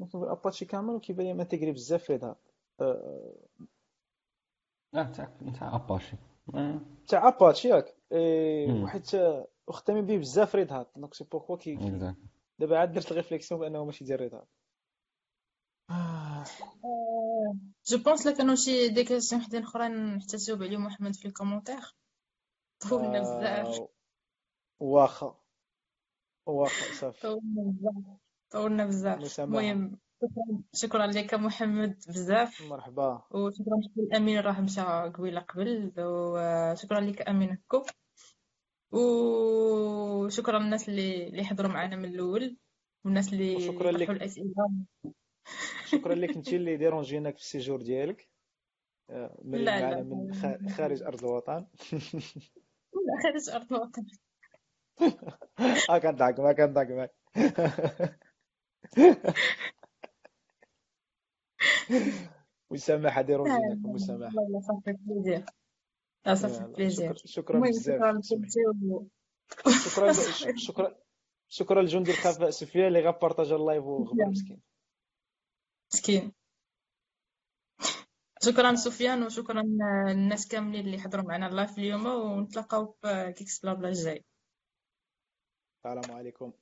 ممكن اباتشي كامل وكيبان لي ما تقري بزاف في هذا آه تاع تاع اباتشي تاع اباتشي ياك وحيت وخدامين به بزاف ريد هات دونك سي بوركوا كي دابا عاد درت الريفليكسيون بانه ماشي ديال الريتار je pense لا كانوا شي des questions وحدين اخرين حتى تجاوب عليهم محمد في ال commentaire طولنا بزاف واخا واخا صافي طولنا بزاف المهم شكرا لك محمد بزاف مرحبا وشكرا لامين راه مشى قبيله قبل وشكرا لك امين هكو وشكرا للناس اللي اللي حضروا معنا من الأول والناس اللي شكرا لك الاسئله شكرا لك انت اللي dérangé يناك في ال séjour ديالك. آه، من لا لا من خارج أرض الوطن. لا خارج أرض الوطن. آه كنضحك ما كنضحك معاك مسامحة dérangé يناك مسامحة. لا صافي plaisir لا صافي plaisir شكرا بزاف شكرا شكرا شكرا لجندي الخفاء سفيان اللي غا partagé ال live وغبر مسكين. مسكين. شكرا سفيان وشكرا للناس كاملين اللي حضروا معنا ال live اليوم ونتلاقاو في Geeks Blabla الجاي. السلام عليكم.